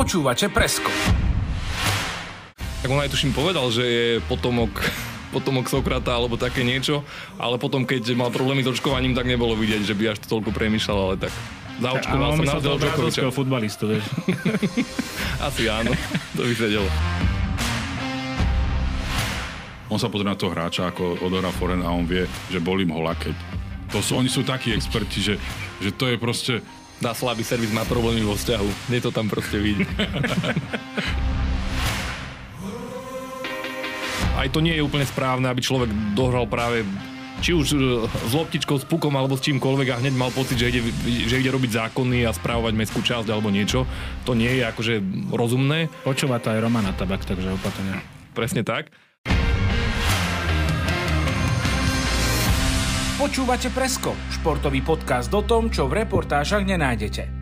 Počúvate Presko. Tak on aj tuším povedal, že je potomok potomok Sokrata alebo také niečo, ale potom keď mal problémy s očkovaním, tak nebolo vidieť, že by až to toľko premýšľal, ale tak zaočkoval som na Djokoviča. futbalistu, vieš. Asi áno, to by sedelo. On sa pozrie na toho hráča, ako odohrá foren a on vie, že bolí ho lakeť. To sú, oni sú takí experti, že, že to je proste... Dá slabý servis, má problémy vo vzťahu. Nie to tam proste vidí. Aj to nie je úplne správne, aby človek dohral práve či už e, s loptičkou, s pukom alebo s čímkoľvek a hneď mal pocit, že ide, že ide robiť zákony a správovať mestskú časť alebo niečo. To nie je akože rozumné. Počúva to aj Romana Tabak, takže opatrne. Presne tak. Počúvate Presko, športový podcast o tom, čo v reportážach nenájdete.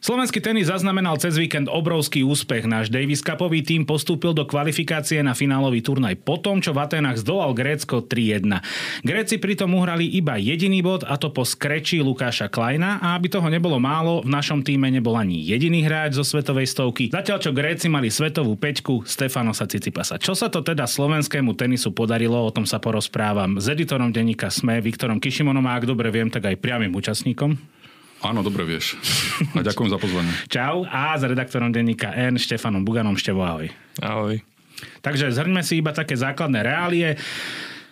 Slovenský tenis zaznamenal cez víkend obrovský úspech. Náš Davis Cupový tým postúpil do kvalifikácie na finálový turnaj po tom, čo v Atenách zdolal Grécko 3-1. Gréci pritom uhrali iba jediný bod a to po skreči Lukáša Kleina a aby toho nebolo málo, v našom týme nebol ani jediný hráč zo svetovej stovky. Zatiaľ čo Gréci mali svetovú peťku Stefanosa Cicipasa. Čo sa to teda slovenskému tenisu podarilo, o tom sa porozprávam s editorom denníka SME Viktorom Kišimonom a ak dobre viem, tak aj priamým účastníkom. Áno, dobre vieš. A ďakujem za pozvanie. Čau a s redaktorom denníka N Štefanom Buganom. Števo, ahoj. Ahoj. Takže zhrňme si iba také základné reálie.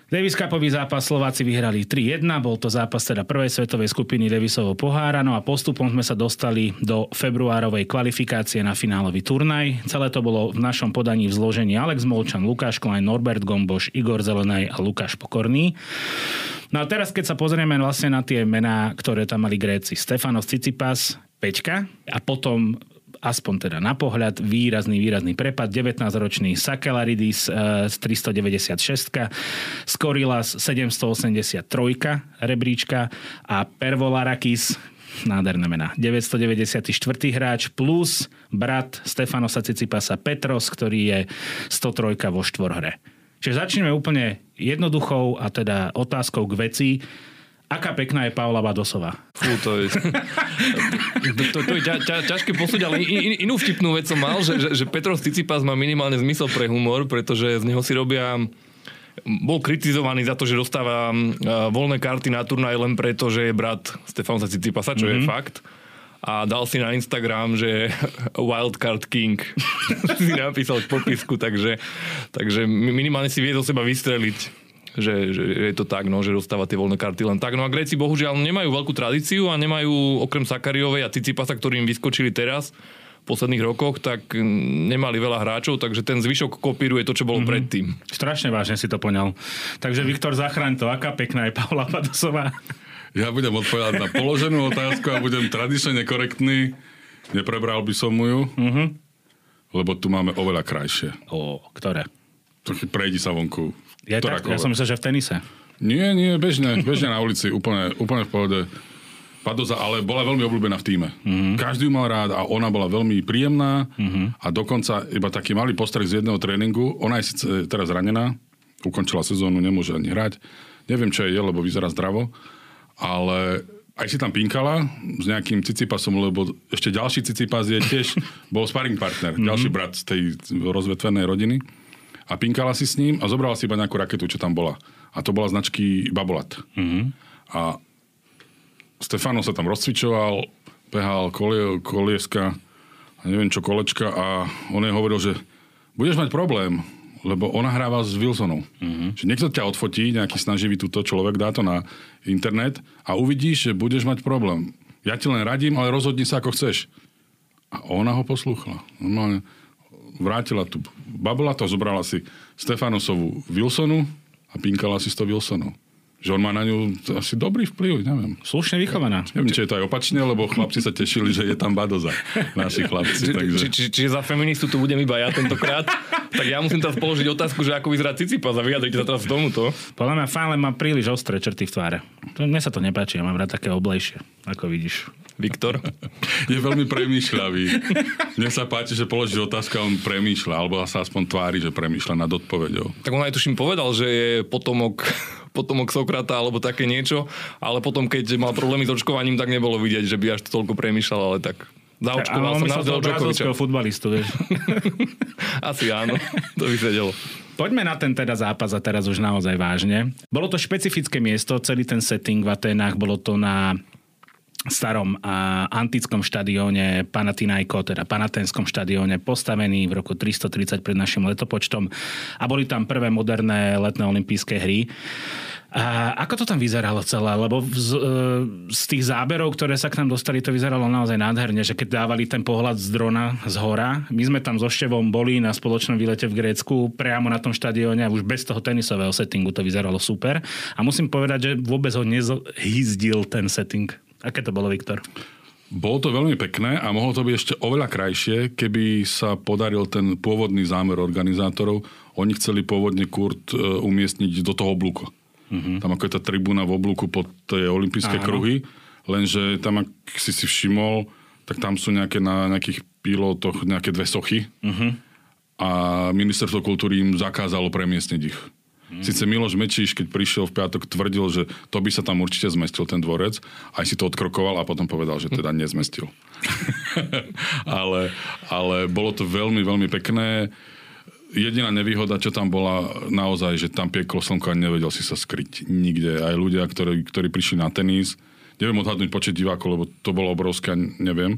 Davis Cupový zápas Slováci vyhrali 3-1, bol to zápas teda prvej svetovej skupiny Davisovho pohára, no a postupom sme sa dostali do februárovej kvalifikácie na finálový turnaj. Celé to bolo v našom podaní v zložení Alex Molčan, Lukáš Klein, Norbert Gomboš, Igor Zelenaj a Lukáš Pokorný. No a teraz, keď sa pozrieme vlastne na tie mená, ktoré tam mali Gréci. Stefanos Cicipas, Peťka a potom aspoň teda na pohľad, výrazný, výrazný prepad. 19-ročný Sakelaridis z 396, Skorilas 783 rebríčka a Pervolarakis nádherné mená. 994. hráč plus brat Stefanosa Cicipasa Petros, ktorý je 103 vo štvorhre. Čiže začneme úplne jednoduchou a teda otázkou k veci. Aká pekná je Paula Badosová? Fú, to je, to, to, to je ťa, ťa, ťažké posúť, ale in, inú vtipnú vec som mal, že, že, že Petros Cicipas má minimálne zmysel pre humor, pretože z neho si robia bol kritizovaný za to, že dostáva voľné karty na turnaj len preto, že je brat Stefanosa Cicipasa, čo mm-hmm. je fakt a dal si na Instagram, že Wildcard King si napísal v popisku, takže, takže minimálne si vie zo seba vystreliť. Že, že je to tak, no, že dostáva tie voľné karty len tak. No a Gréci bohužiaľ nemajú veľkú tradíciu a nemajú okrem Sakariovej a Cicipasa, ktorým vyskočili teraz, v posledných rokoch, tak nemali veľa hráčov, takže ten zvyšok kopíruje to, čo bolo mm-hmm. predtým. Strašne vážne si to poňal. Takže Viktor, zachraň to. Aká pekná je Paula Padosová. Ja budem odpovedať na položenú otázku a budem tradične nekorektný. Neprebral by som mu ju, uh-huh. lebo tu máme oveľa krajšie. O, ktoré? Prejdi sa vonku. Je tak? Ja som myslel, že v tenise. Nie, nie, bežne, bežne na ulici, úplne, úplne v pohode. Padoza, ale bola veľmi obľúbená v týme. Uh-huh. Každý ju mal rád a ona bola veľmi príjemná uh-huh. a dokonca iba taký malý postreh z jedného tréningu. Ona je síce teraz zranená, ukončila sezónu, nemôže ani hrať. Neviem, čo je, lebo vyzerá zdravo ale aj si tam pinkala s nejakým Cicipasom, lebo ešte ďalší Cicipas je tiež, bol sparring partner, mm-hmm. ďalší brat z tej rozvetvenej rodiny. A pinkala si s ním a zobrala si iba nejakú raketu, čo tam bola. A to bola značky Babolat. Mm-hmm. A Stefano sa tam rozcvičoval, behal kolie, kolieska a neviem čo, kolečka a on jej hovoril, že budeš mať problém, lebo ona hráva s Wilsonom. Mm-hmm. Že niekto ťa odfotí, nejaký snaživý túto človek, dá to na internet a uvidíš, že budeš mať problém. Ja ti len radím, ale rozhodni sa, ako chceš. A ona ho poslúchla. Normálne vrátila tu babula, zobrala si Stefanosovú Wilsonu a pinkala si s to Wilsonu že on má na ňu asi dobrý vplyv, neviem. Slušne vychovaná. Neviem, či je to aj opačne, lebo chlapci sa tešili, že je tam Badoza, naši chlapci. takže... Či, či, čiže za feministu tu budem iba ja tentokrát, tak ja musím teraz položiť otázku, že ako vyzerá Cicipas a vyjadrite sa teraz tomuto. Podľa mňa fajn, má príliš ostré črty v tváre. Mne sa to nepáči, ja mám rád také oblejšie, ako vidíš. Viktor? Je veľmi premýšľavý. Mne sa páči, že položí otázku a on premýšľa, alebo sa aspoň tvári, že premýšľa nad odpovedou. Tak on aj tuším povedal, že je potomok potomok Sokrata alebo také niečo, ale potom, keď mal problémy s očkovaním, tak nebolo vidieť, že by až to toľko premýšľal, ale tak Zaočkoval som naozaj Djokoviča. futbalistu, vieš. Asi áno, to by sedelo. Poďme na ten teda zápas a teraz už naozaj vážne. Bolo to špecifické miesto, celý ten setting v Atenách, bolo to na starom a antickom štadióne Panathinaiko, teda Panatenskom štadióne, postavený v roku 330 pred našim letopočtom a boli tam prvé moderné letné olympijské hry. A ako to tam vyzeralo celé? Lebo z, e, z tých záberov, ktoré sa k nám dostali, to vyzeralo naozaj nádherne, že keď dávali ten pohľad z drona z hora, my sme tam so Števom boli na spoločnom výlete v Grécku, priamo na tom štadióne už bez toho tenisového settingu to vyzeralo super. A musím povedať, že vôbec ho nezhýzdil ten setting. Aké to bolo, Viktor? Bolo to veľmi pekné a mohlo to byť ešte oveľa krajšie, keby sa podaril ten pôvodný zámer organizátorov. Oni chceli pôvodne Kurt e, umiestniť do toho oblúka. Mm-hmm. Tam ako je tá tribúna v oblúku pod tie olympijské Áno. kruhy, lenže tam, ak si si všimol, tak tam sú nejaké na nejakých pilotoch nejaké dve sochy mm-hmm. a ministerstvo kultúry im zakázalo premiestniť ich. Mm. Sice Miloš Mečíš, keď prišiel v piatok, tvrdil, že to by sa tam určite zmestil ten dvorec, aj si to odkrokoval a potom povedal, že teda nezmestil. ale, ale bolo to veľmi, veľmi pekné. Jediná nevýhoda, čo tam bola naozaj, že tam pieklo slnko a nevedel si sa skryť nikde. Aj ľudia, ktorí, ktorí prišli na tenis, neviem odhadnúť počet divákov, lebo to bolo obrovské, neviem,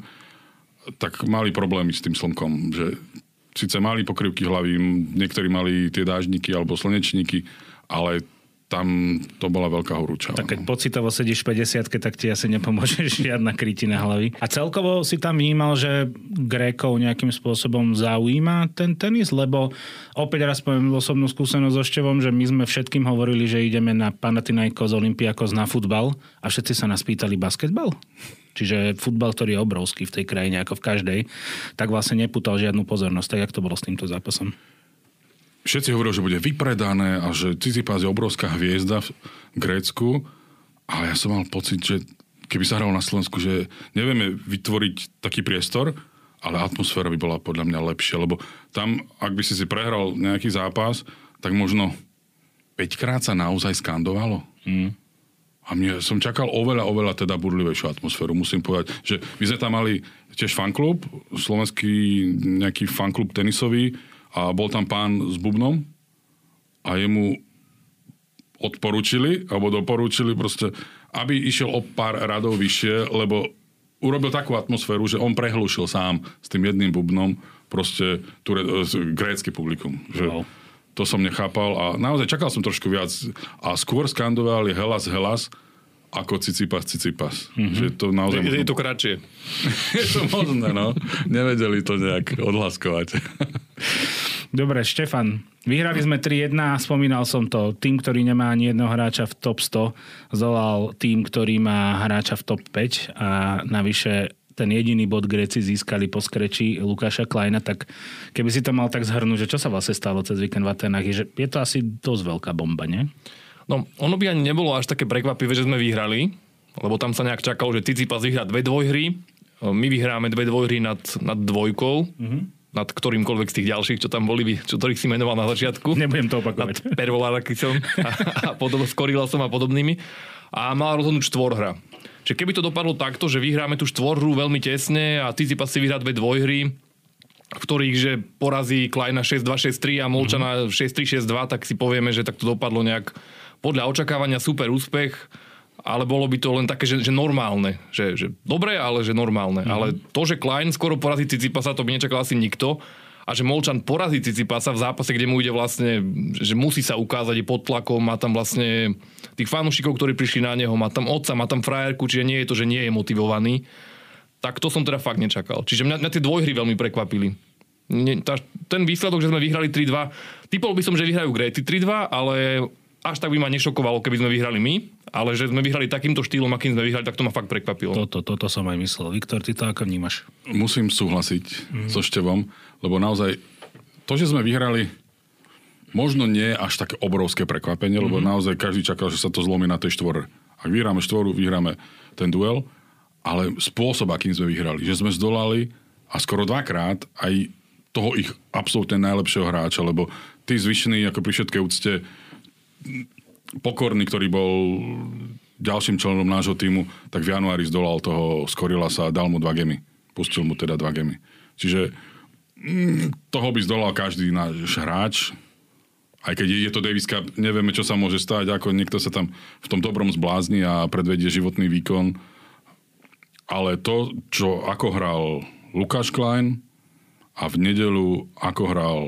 tak mali problémy s tým slnkom, že síce mali pokrývky hlavy, niektorí mali tie dážniky alebo slnečníky, ale tam to bola veľká horúčava. Tak keď pocitovo sedíš v 50 tak ti asi nepomôže žiadna krytina hlavy. A celkovo si tam vnímal, že Grékov nejakým spôsobom zaujíma ten tenis, lebo opäť raz poviem osobnú skúsenosť so Števom, že my sme všetkým hovorili, že ideme na Panathinaikos Olympiakos na futbal a všetci sa nás pýtali basketbal. Čiže futbal, ktorý je obrovský v tej krajine, ako v každej, tak vlastne nepútal žiadnu pozornosť. Tak jak to bolo s týmto zápasom? Všetci hovorili, že bude vypredané a že Tsitsipas je obrovská hviezda v Grécku, ale ja som mal pocit, že keby sa hral na Slovensku, že nevieme vytvoriť taký priestor, ale atmosféra by bola podľa mňa lepšia, lebo tam, ak by si si prehral nejaký zápas, tak možno 5 krát sa naozaj skandovalo. Mm. A mne som čakal oveľa, oveľa teda burlivejšiu atmosféru, musím povedať, že my sme tam mali tiež fanklub, slovenský nejaký fanklub tenisový a bol tam pán s bubnom a jemu odporúčili, alebo doporúčili proste, aby išiel o pár radov vyššie, lebo urobil takú atmosféru, že on prehlušil sám s tým jedným bubnom proste ture, grécky publikum. Že Wow. To som nechápal a naozaj čakal som trošku viac a skôr skandovali Helas, Helas ako Cicipas, Cicipas. Mm-hmm. Že to naozaj... Je, je to kratšie. je to možné, no. Nevedeli to nejak odhlaskovať. Dobre, Štefan, vyhrali sme 3-1 a spomínal som to. Tým, ktorý nemá ani jedného hráča v top 100, zolal tým, ktorý má hráča v top 5 a navyše ten jediný bod Gréci získali po skreči Lukáša Kleina, tak keby si to mal tak zhrnúť, že čo sa vlastne stalo cez víkend v Atenách, je, že je to asi dosť veľká bomba, nie? No, ono by ani nebolo až také prekvapivé, že sme vyhrali, lebo tam sa nejak čakalo, že Tsitsipas vyhrá dve dvojhry, my vyhráme dve dvojhry nad, nad dvojkou, mm-hmm. nad ktorýmkoľvek z tých ďalších, čo tam boli, čo, ktorých si menoval na začiatku. Nebudem to opakovať. Nad Pervolarakisom a, a podob, s Korilasom a podobnými. A mala rozhodnúť štvorhra. Čiže keby to dopadlo takto, že vyhráme tú štvorhru veľmi tesne a Tsitsipas si vyhrá dve dvojhry, v ktorých, že porazí Kleina 6-2, 6-3 a Molčana 6-3, 6-2, tak si povieme, že tak to dopadlo nejak podľa očakávania super úspech, ale bolo by to len také, že, že normálne. Že, že dobre, ale že normálne. Mm-hmm. Ale to, že Klein skoro porazí Cicipasa, to by nečakal asi nikto. A že Molčan porazí Cicipasa v zápase, kde mu ide vlastne, že musí sa ukázať, je pod tlakom, má tam vlastne tých fanúšikov, ktorí prišli na neho, má tam otca, má tam frajerku, čiže nie je to, že nie je motivovaný. Tak to som teda fakt nečakal. Čiže mňa, mňa tie dvojhry veľmi prekvapili. Nie, tá, ten výsledok, že sme vyhrali 3-2, typol by som, že vyhrajú Gréty 3-2, ale až tak by ma nešokovalo, keby sme vyhrali my, ale že sme vyhrali takýmto štýlom, akým sme vyhrali, tak to ma fakt prekvapilo. Toto, toto som aj myslel. Viktor, ty to ako vnímaš? Musím súhlasiť mm. so Števom, lebo naozaj to, že sme vyhrali, možno nie až také obrovské prekvapenie, mm-hmm. lebo naozaj každý čakal, že sa to zlomí na tej štvore. Ak vyhráme štvoru, vyhráme ten duel, ale spôsob, akým sme vyhrali, že sme zdolali a skoro dvakrát aj toho ich absolútne najlepšieho hráča, lebo tí zvyšní, ako pri všetkej úcte, Pokorný, ktorý bol ďalším členom nášho týmu, tak v januári zdolal toho Skorila sa a dal mu dva gemy. pustil mu teda dva gemy. Čiže mm, toho by zdolal každý náš hráč, aj keď je to Davis Cup, nevieme, čo sa môže stať, ako niekto sa tam v tom dobrom zblázni a predvedie životný výkon. Ale to, čo ako hral Lukáš Klein a v nedelu ako hral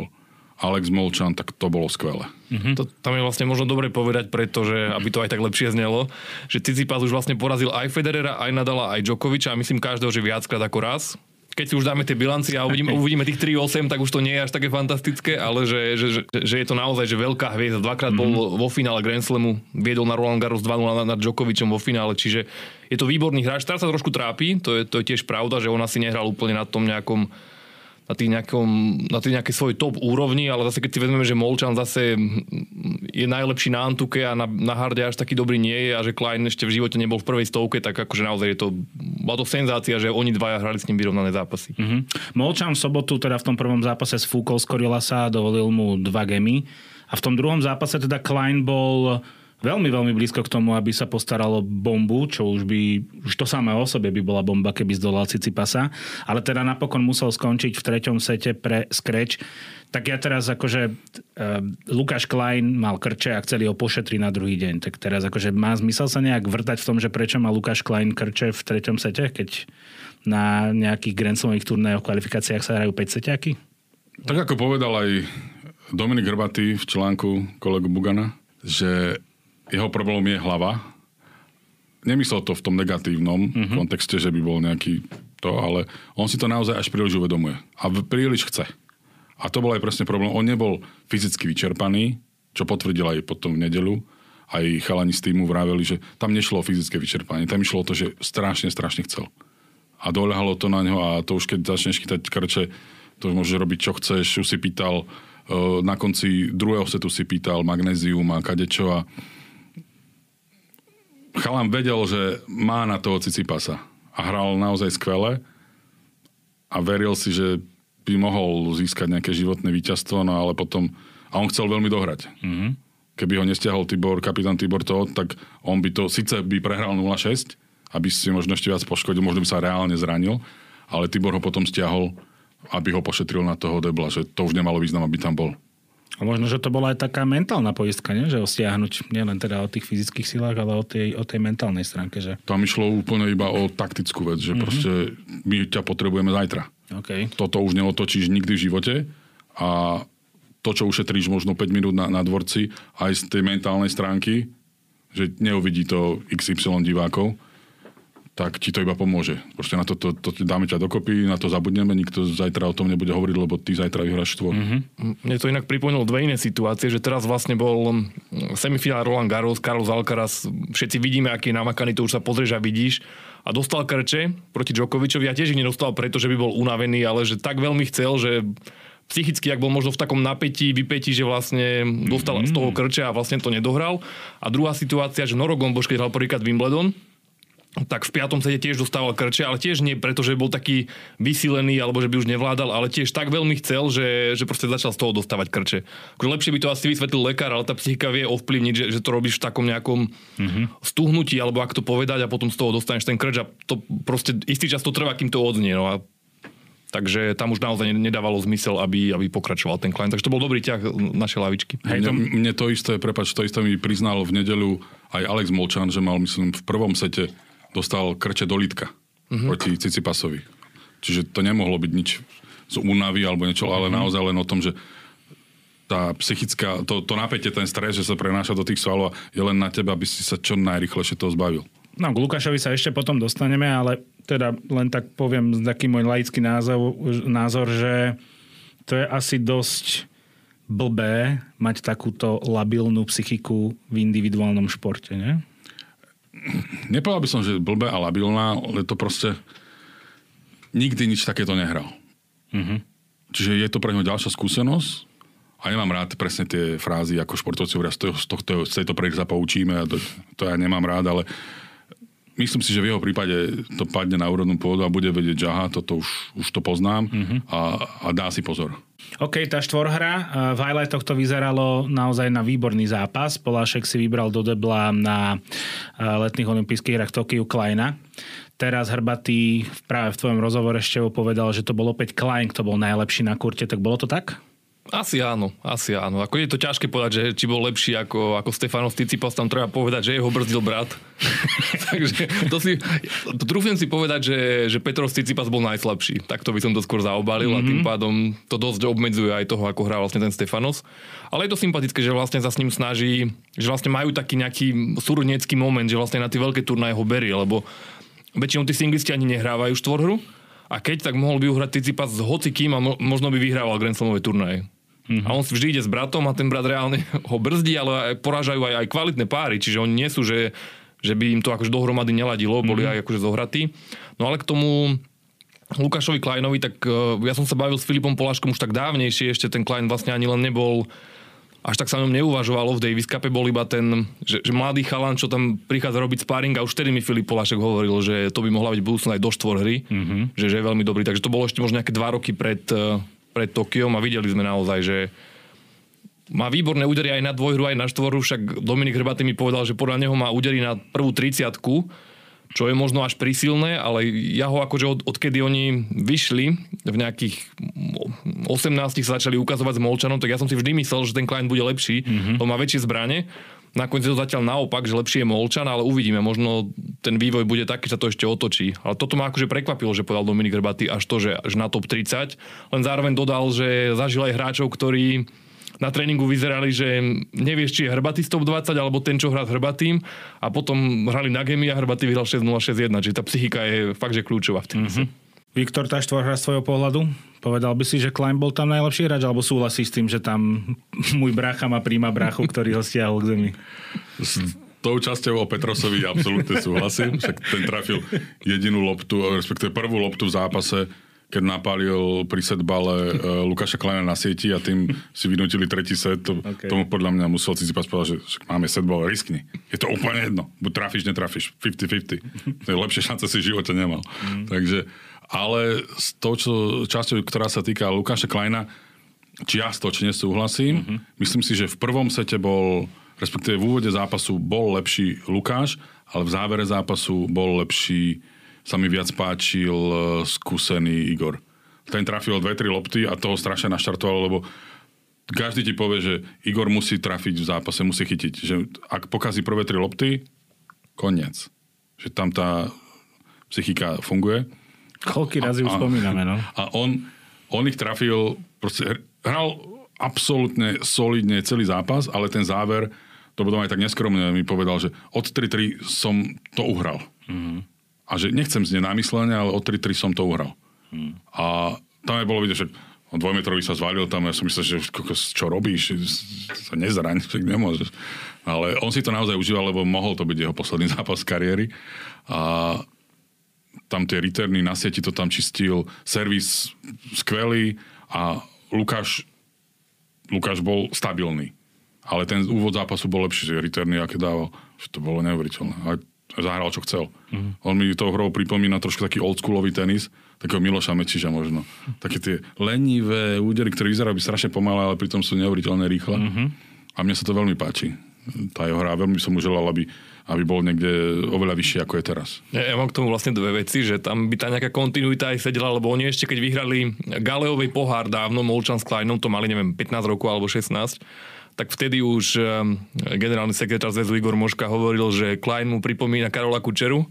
Alex Molčan, tak to bolo skvelé. Mm-hmm. To, tam je vlastne možno dobre povedať, pretože, aby to aj tak lepšie znelo, že Tsitsipas už vlastne porazil aj Federera, aj Nadala, aj Djokoviča a myslím každého, že viackrát ako raz keď si už dáme tie bilancie a uvidíme, uvidíme tých 3-8, tak už to nie je až také fantastické, ale že, že, že, že je to naozaj že veľká hviezda. Dvakrát mm-hmm. bol mhm. vo finále Grand Slamu, viedol na Roland Garros 2-0 nad Djokovicom vo finále, čiže je to výborný hráč. Teraz sa trošku trápi, to je, to je tiež pravda, že on asi nehral úplne na tom nejakom na tých, nejakom, na tých nejakej svoj top úrovni, ale zase keď si vezmeme, že Molčan zase je najlepší na Antuke a na, na Harde až taký dobrý nie je a že Klein ešte v živote nebol v prvej stovke, tak akože naozaj je to, bola to senzácia, že oni dvaja hrali s ním vyrovnané zápasy. Mm-hmm. Molčan v sobotu teda v tom prvom zápase sfúkol z Korilasa a dovolil mu dva gemy a v tom druhom zápase teda Klein bol veľmi, veľmi blízko k tomu, aby sa postaralo bombu, čo už by, už to samé o sebe by bola bomba, keby zdolal Cicipasa, ale teda napokon musel skončiť v treťom sete pre Scratch. Tak ja teraz akože uh, Lukáš Klein mal krče a chceli ho pošetriť na druhý deň. Tak teraz akože má zmysel sa nejak vrtať v tom, že prečo má Lukáš Klein krče v treťom sete, keď na nejakých Grand turnajoch kvalifikáciách sa hrajú 5 seťaky? Tak ako povedal aj Dominik Hrbatý v článku kolegu Bugana, že jeho problém je hlava. Nemyslel to v tom negatívnom uh-huh. kontexte, že by bol nejaký to, ale on si to naozaj až príliš uvedomuje. A príliš chce. A to bol aj presne problém. On nebol fyzicky vyčerpaný, čo potvrdil aj potom v nedelu. Aj chalani z týmu vraveli, že tam nešlo o fyzické vyčerpanie. Tam išlo o to, že strašne, strašne chcel. A doľahalo to na ňo a to už keď začneš chytať krče, to už môžeš robiť, čo chceš. Už si pýtal, e, na konci druhého setu si pýtal magnézium a kadečo a Chalan vedel, že má na toho Cicipasa a hral naozaj skvele a veril si, že by mohol získať nejaké životné víťazstvo, no ale potom... A on chcel veľmi dohrať. Mm-hmm. Keby ho nestiahol Tibor, kapitán Tibor to, tak on by to, síce by prehral 0-6, aby si možno ešte viac poškodil, možno by sa reálne zranil, ale Tibor ho potom stiahol, aby ho pošetril na toho debla, že to už nemalo význam, aby tam bol. A možno, že to bola aj taká mentálna poistka, nie? že ho stiahnuť nielen teda o tých fyzických silách, ale o tej, o tej mentálnej stránke. Že... Tam išlo úplne iba o taktickú vec, že mm-hmm. proste my ťa potrebujeme zajtra. Okay. Toto už neotočíš nikdy v živote a to, čo ušetríš možno 5 minút na, na dvorci, aj z tej mentálnej stránky, že neuvidí to XY divákov, tak ti to iba pomôže. Proste na to, to, to dáme ťa dokopy, na to zabudneme, nikto zajtra o tom nebude hovoriť, lebo ty zajtra vyhráš štvor. Mm-hmm. Mne to inak pripomínalo dve iné situácie, že teraz vlastne bol mm, semifinál Roland Garros, Carlos Alcaraz, všetci vidíme, aký je namakaný, to už sa pozrieš a vidíš a dostal krče proti Djokovičovi a tiež ich nedostal preto, že by bol unavený, ale že tak veľmi chcel, že psychicky, ak bol možno v takom napätí, vypätí, že vlastne dostal mm-hmm. z toho krče a vlastne to nedohral. A druhá situácia, že Noro Gomboš, keď hral prvýkrát Wimbledon, tak v piatom sete tiež dostával krče, ale tiež nie preto, že bol taký vysilený alebo že by už nevládal, ale tiež tak veľmi chcel, že, že proste začal z toho dostávať krče. Akože lepšie by to asi vysvetlil lekár, ale tá psychika vie ovplyvniť, že, že to robíš v takom nejakom mm-hmm. stuhnutí, alebo ako to povedať a potom z toho dostaneš ten krč a to proste istý čas to trvá, kým to odznie. No a Takže tam už naozaj nedávalo zmysel, aby, aby pokračoval ten klient. Takže to bol dobrý ťah našej lavičky. Hej, to... mne, mne to isté, prepač, to isté mi priznal v nedelu aj Alex Molčan, že mal, myslím, v prvom sete dostal krče do lítka uh-huh. proti Cicipasovi. Čiže to nemohlo byť nič z únavy alebo niečo, ale uh-huh. naozaj len o tom, že tá psychická, to, to napätie, ten stres, že sa prenáša do tých svalov je len na teba, aby si sa čo najrychlejšie toho zbavil. No, k Lukášovi sa ešte potom dostaneme, ale teda len tak poviem taký môj laický názor, názor, že to je asi dosť blbé mať takúto labilnú psychiku v individuálnom športe, nie? Nepovedal by som, že blbé a labilná, ale to proste nikdy nič takéto nehral. Mm-hmm. Čiže je to pre neho ďalšia skúsenosť a nemám rád presne tie frázy, ako športovci hovoria, z, tohto, z tejto prejsť sa poučíme a to, to ja nemám rád, ale myslím si, že v jeho prípade to padne na úrodnú pôdu a bude vedieť, že aha, toto už, už to poznám mm-hmm. a, a dá si pozor. OK, tá štvorhra. V highlightoch to vyzeralo naozaj na výborný zápas. Polášek si vybral do debla na letných olympijských hrách Tokiu Kleina. teraz Hrbatý práve v tvojom rozhovore ešte povedal, že to bol opäť Klein, kto bol najlepší na kurte, tak bolo to tak? Asi áno, asi áno. Ako je to ťažké povedať, že či bol lepší ako, ako Stefanos Ticipas, tam treba povedať, že jeho brzdil brat. Takže to si, to trúfim si povedať, že, že Petros Ticipas bol najslabší. Tak to by som to skôr zaobalil mm-hmm. a tým mhm. pádom to dosť obmedzuje aj toho, ako hrá vlastne ten Stefanos. Ale je to sympatické, že vlastne sa s ním snaží, že vlastne majú taký nejaký súrodnecký moment, že vlastne na tie veľké turnaje ho berie, lebo väčšinou tí singlisti ani nehrávajú štvorhru a keď, tak mohol by uhrať Tsitsipas s hocikým a mo- možno by vyhrával Grand Slamové turnaje. Mm-hmm. A on vždy ide s bratom a ten brat reálne ho brzdí, ale aj porážajú aj, aj kvalitné páry, čiže oni nie sú, že, že by im to akože dohromady neladilo, boli mm-hmm. aj akože zohratí. No ale k tomu Lukášovi Kleinovi, tak uh, ja som sa bavil s Filipom Poláškom už tak dávnejšie, ešte ten Klein vlastne ani len nebol až tak sa ňom neuvažovalo. V Davis Cup bol iba ten, že, že mladý chalan, čo tam prichádza robiť sparring a už vtedy mi Filip Polášek hovoril, že to by mohla byť budúcnosť aj do štvor hry, mm-hmm. že, že je veľmi dobrý. Takže to bolo ešte možno nejaké dva roky pred, eh, pred Tokiom a videli sme naozaj, že má výborné údery aj na dvojhru, aj na štvoru, však Dominik Hrbatý mi povedal, že podľa neho má údery na prvú 30 čo je možno až prísilné, ale ja ho akože od, odkedy oni vyšli v nejakých 18 sa začali ukazovať s Molčanom, tak ja som si vždy myslel, že ten klient bude lepší, mm-hmm. on má väčšie zbranie. Nakoniec je to zatiaľ naopak, že lepšie je Molčan, ale uvidíme, možno ten vývoj bude taký, že sa to ešte otočí. Ale toto ma akože prekvapilo, že povedal Dominik Hrbatý až to, že až na top 30. Len zároveň dodal, že zažil aj hráčov, ktorí na tréningu vyzerali, že nevieš, či je Hrbatý top 20 alebo ten, čo hrá s Hrbatým a potom hrali na Gemi a Hrbatý vyhral 6-0, 6-1, čiže tá psychika je fakt, že kľúčová v tým. Mm-hmm. Viktor Taštvor hra svojho pohľadu? Povedal by si, že Klein bol tam najlepší hráč, alebo súhlasí s tým, že tam môj brácha má príma bráchu, ktorý ho stiahol k zemi? S tou časťou o Petrosovi absolútne súhlasím, však ten trafil jedinú loptu, respektíve prvú loptu v zápase, keď napálil pri setbale uh, Lukáša Kleina na sieti a tým si vynutili tretí set, to, okay. tomu podľa mňa musel Cicipas povedať, že máme setbal, riskni. Je to úplne jedno. Buď trafíš, netrafíš. 50-50. To je lepšie šance si v živote nemal. Mm. Takže, ale z toho, čo, časťou, ktorá sa týka Lukáša Kleina, čiastočne súhlasím. Mm-hmm. Myslím si, že v prvom sete bol, respektíve v úvode zápasu bol lepší Lukáš, ale v závere zápasu bol lepší sa mi viac páčil e, skúsený Igor. Ten trafil dve, tri lopty a toho strašne naštartoval, lebo každý ti povie, že Igor musí trafiť v zápase, musí chytiť. Že ak pokazí prvé tri lopty, koniec. Že tam tá psychika funguje. Koľky razy už spomíname, no. A on, on ich trafil, proste hral absolútne solidne celý zápas, ale ten záver, to potom aj tak neskromne mi povedal, že od 3-3 som to uhral. Mm-hmm. A že nechcem znieť námyslene, ale o 3-3 som to uhral. Hmm. A tam aj bolo vidieť, že on dvojmetrový sa zvalil tam, ja som myslel, že čo robíš, sa nezraň, však nemôžeš. Ale on si to naozaj užíval, lebo mohol to byť jeho posledný zápas kariéry. A tam tie returny na sieti to tam čistil, servis skvelý a Lukáš, Lukáš bol stabilný. Ale ten úvod zápasu bol lepší, že returny aké dával, že to bolo neuveriteľné. Aj zahral, čo chcel. Mm. On mi tou hrou pripomína trošku taký oldschoolový tenis, takého Miloša Mečiža možno. Také tie lenivé údery, ktoré vyzerajú byť strašne pomalé, ale pritom sú neuveriteľne rýchle. Mm-hmm. A mne sa to veľmi páči. Tá jeho hra, veľmi som mu želal, aby, aby bol niekde oveľa vyšší, ako je teraz. Ja, ja mám k tomu vlastne dve veci, že tam by tá nejaká kontinuita aj sedela, lebo oni ešte keď vyhrali Galeovej pohár dávno, Molčan s Kleinom, to mali neviem 15 rokov alebo 16, tak vtedy už ehm, generálny sekretár zväzu Igor Moška hovoril, že Klein mu pripomína Karola Kučeru,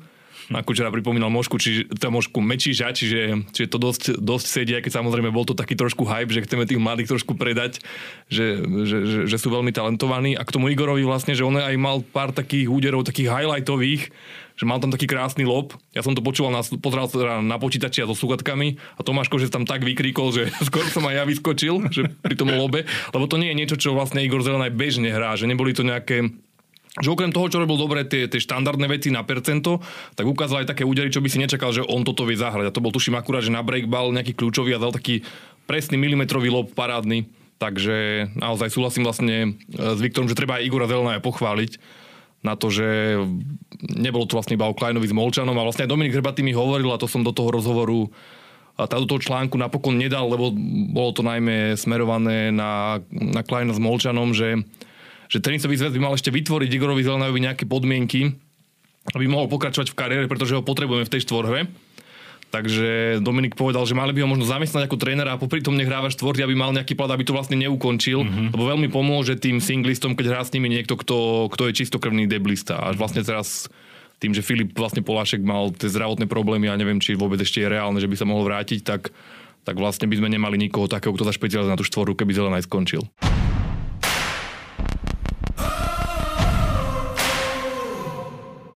a Kučera pripomínal Mošku, či, to Mošku Mečíža, čiže, čiže to dosť, dosť sedí, aj keď samozrejme bol to taký trošku hype, že chceme tých mladých trošku predať, že, že, že, že sú veľmi talentovaní. A k tomu Igorovi vlastne, že on aj mal pár takých úderov, takých highlightových, že mal tam taký krásny lob. Ja som to počúval, na, pozeral sa na počítači a so sluchatkami a Tomáško, že tam tak vykríkol, že skoro som aj ja vyskočil že pri tom lobe, lebo to nie je niečo, čo vlastne Igor Zelenaj bežne hrá, že neboli to nejaké že okrem toho, čo robil dobre tie, tie štandardné veci na percento, tak ukázal aj také údery, čo by si nečakal, že on toto vie zahrať. A to bol tuším akurát, že na breakball nejaký kľúčový a dal taký presný milimetrový lob parádny. Takže naozaj súhlasím vlastne e, s Viktorom, že treba aj Igora Zelena pochváliť na to, že nebolo to vlastne iba o Kleinovi s Molčanom a vlastne aj Dominik Hrbatý mi hovoril a to som do toho rozhovoru a toho článku napokon nedal, lebo bolo to najmä smerované na, na Kleina s Molčanom, že, že tenisový zväz by mal ešte vytvoriť Igorovi Zelenovi nejaké podmienky, aby mohol pokračovať v kariére, pretože ho potrebujeme v tej štvorhre. Takže Dominik povedal, že mali by ho možno zamestnať ako trénera a popri tom nehráva štvorty, aby mal nejaký plat, aby to vlastne neukončil. Mm-hmm. Lebo veľmi pomôže tým singlistom, keď hrá s nimi niekto, kto, kto je čistokrvný deblista. A vlastne teraz tým, že Filip vlastne Polášek mal tie zdravotné problémy a neviem, či vôbec ešte je reálne, že by sa mohol vrátiť, tak, tak vlastne by sme nemali nikoho takého, kto sa špecializuje na tú štvoru, keby Zelenaj skončil.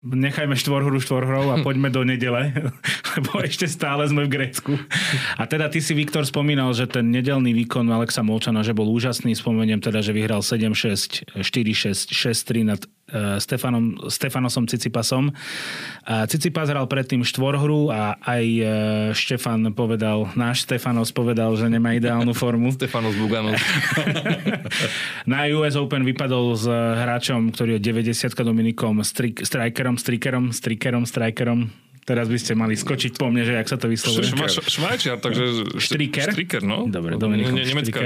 Nechajme štvorhru štvorhrou a poďme do nedele, lebo ešte stále sme v Grécku. A teda ty si, Viktor, spomínal, že ten nedelný výkon Alexa Molčana, že bol úžasný. Spomeniem teda, že vyhral 7-6, 4-6, 6-3 nad Stefanom, Stefanosom Cicipasom. A Cicipas hral predtým štvorhru a aj uh, Štefan povedal, náš Stefanos povedal, že nemá ideálnu formu. Stefanos Buganos. Na US Open vypadol s hráčom, ktorý je 90 Dominikom Strik, Strikerom, Strikerom, Strikerom, Strikerom. Teraz by ste mali skočiť po mne, že jak sa to vyslovuje. Šva- Švajčiar, takže... Štriker? Štriker, no. Dobre, Dominikom Ne- Nemecká.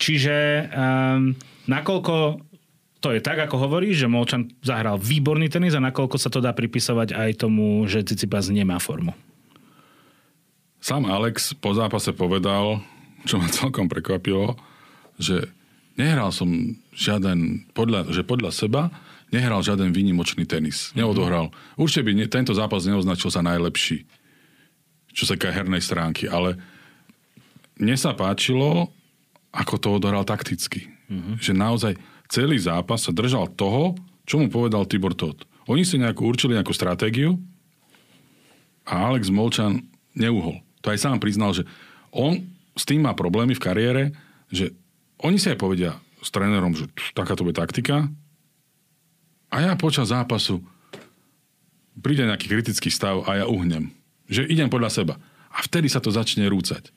Čiže um, nakoľko to je tak, ako hovoríš, že Molčan zahral výborný tenis a nakoľko sa to dá pripisovať aj tomu, že Cicipas nemá formu. Sám Alex po zápase povedal, čo ma celkom prekvapilo, že nehral som žiaden, podľa, že podľa seba nehral žiaden výnimočný tenis. Neodohral. Určite by ne, tento zápas neoznačil sa najlepší, čo sa týka hernej stránky, ale mne sa páčilo, ako to odohral takticky. Mm-hmm. Že naozaj celý zápas sa držal toho, čo mu povedal Tibor Todd. Oni si nejakú určili nejakú stratégiu a Alex Molčan neuhol. To aj sám priznal, že on s tým má problémy v kariére, že oni si aj povedia s trénerom, že taká to bude taktika a ja počas zápasu príde nejaký kritický stav a ja uhnem. Že idem podľa seba. A vtedy sa to začne rúcať.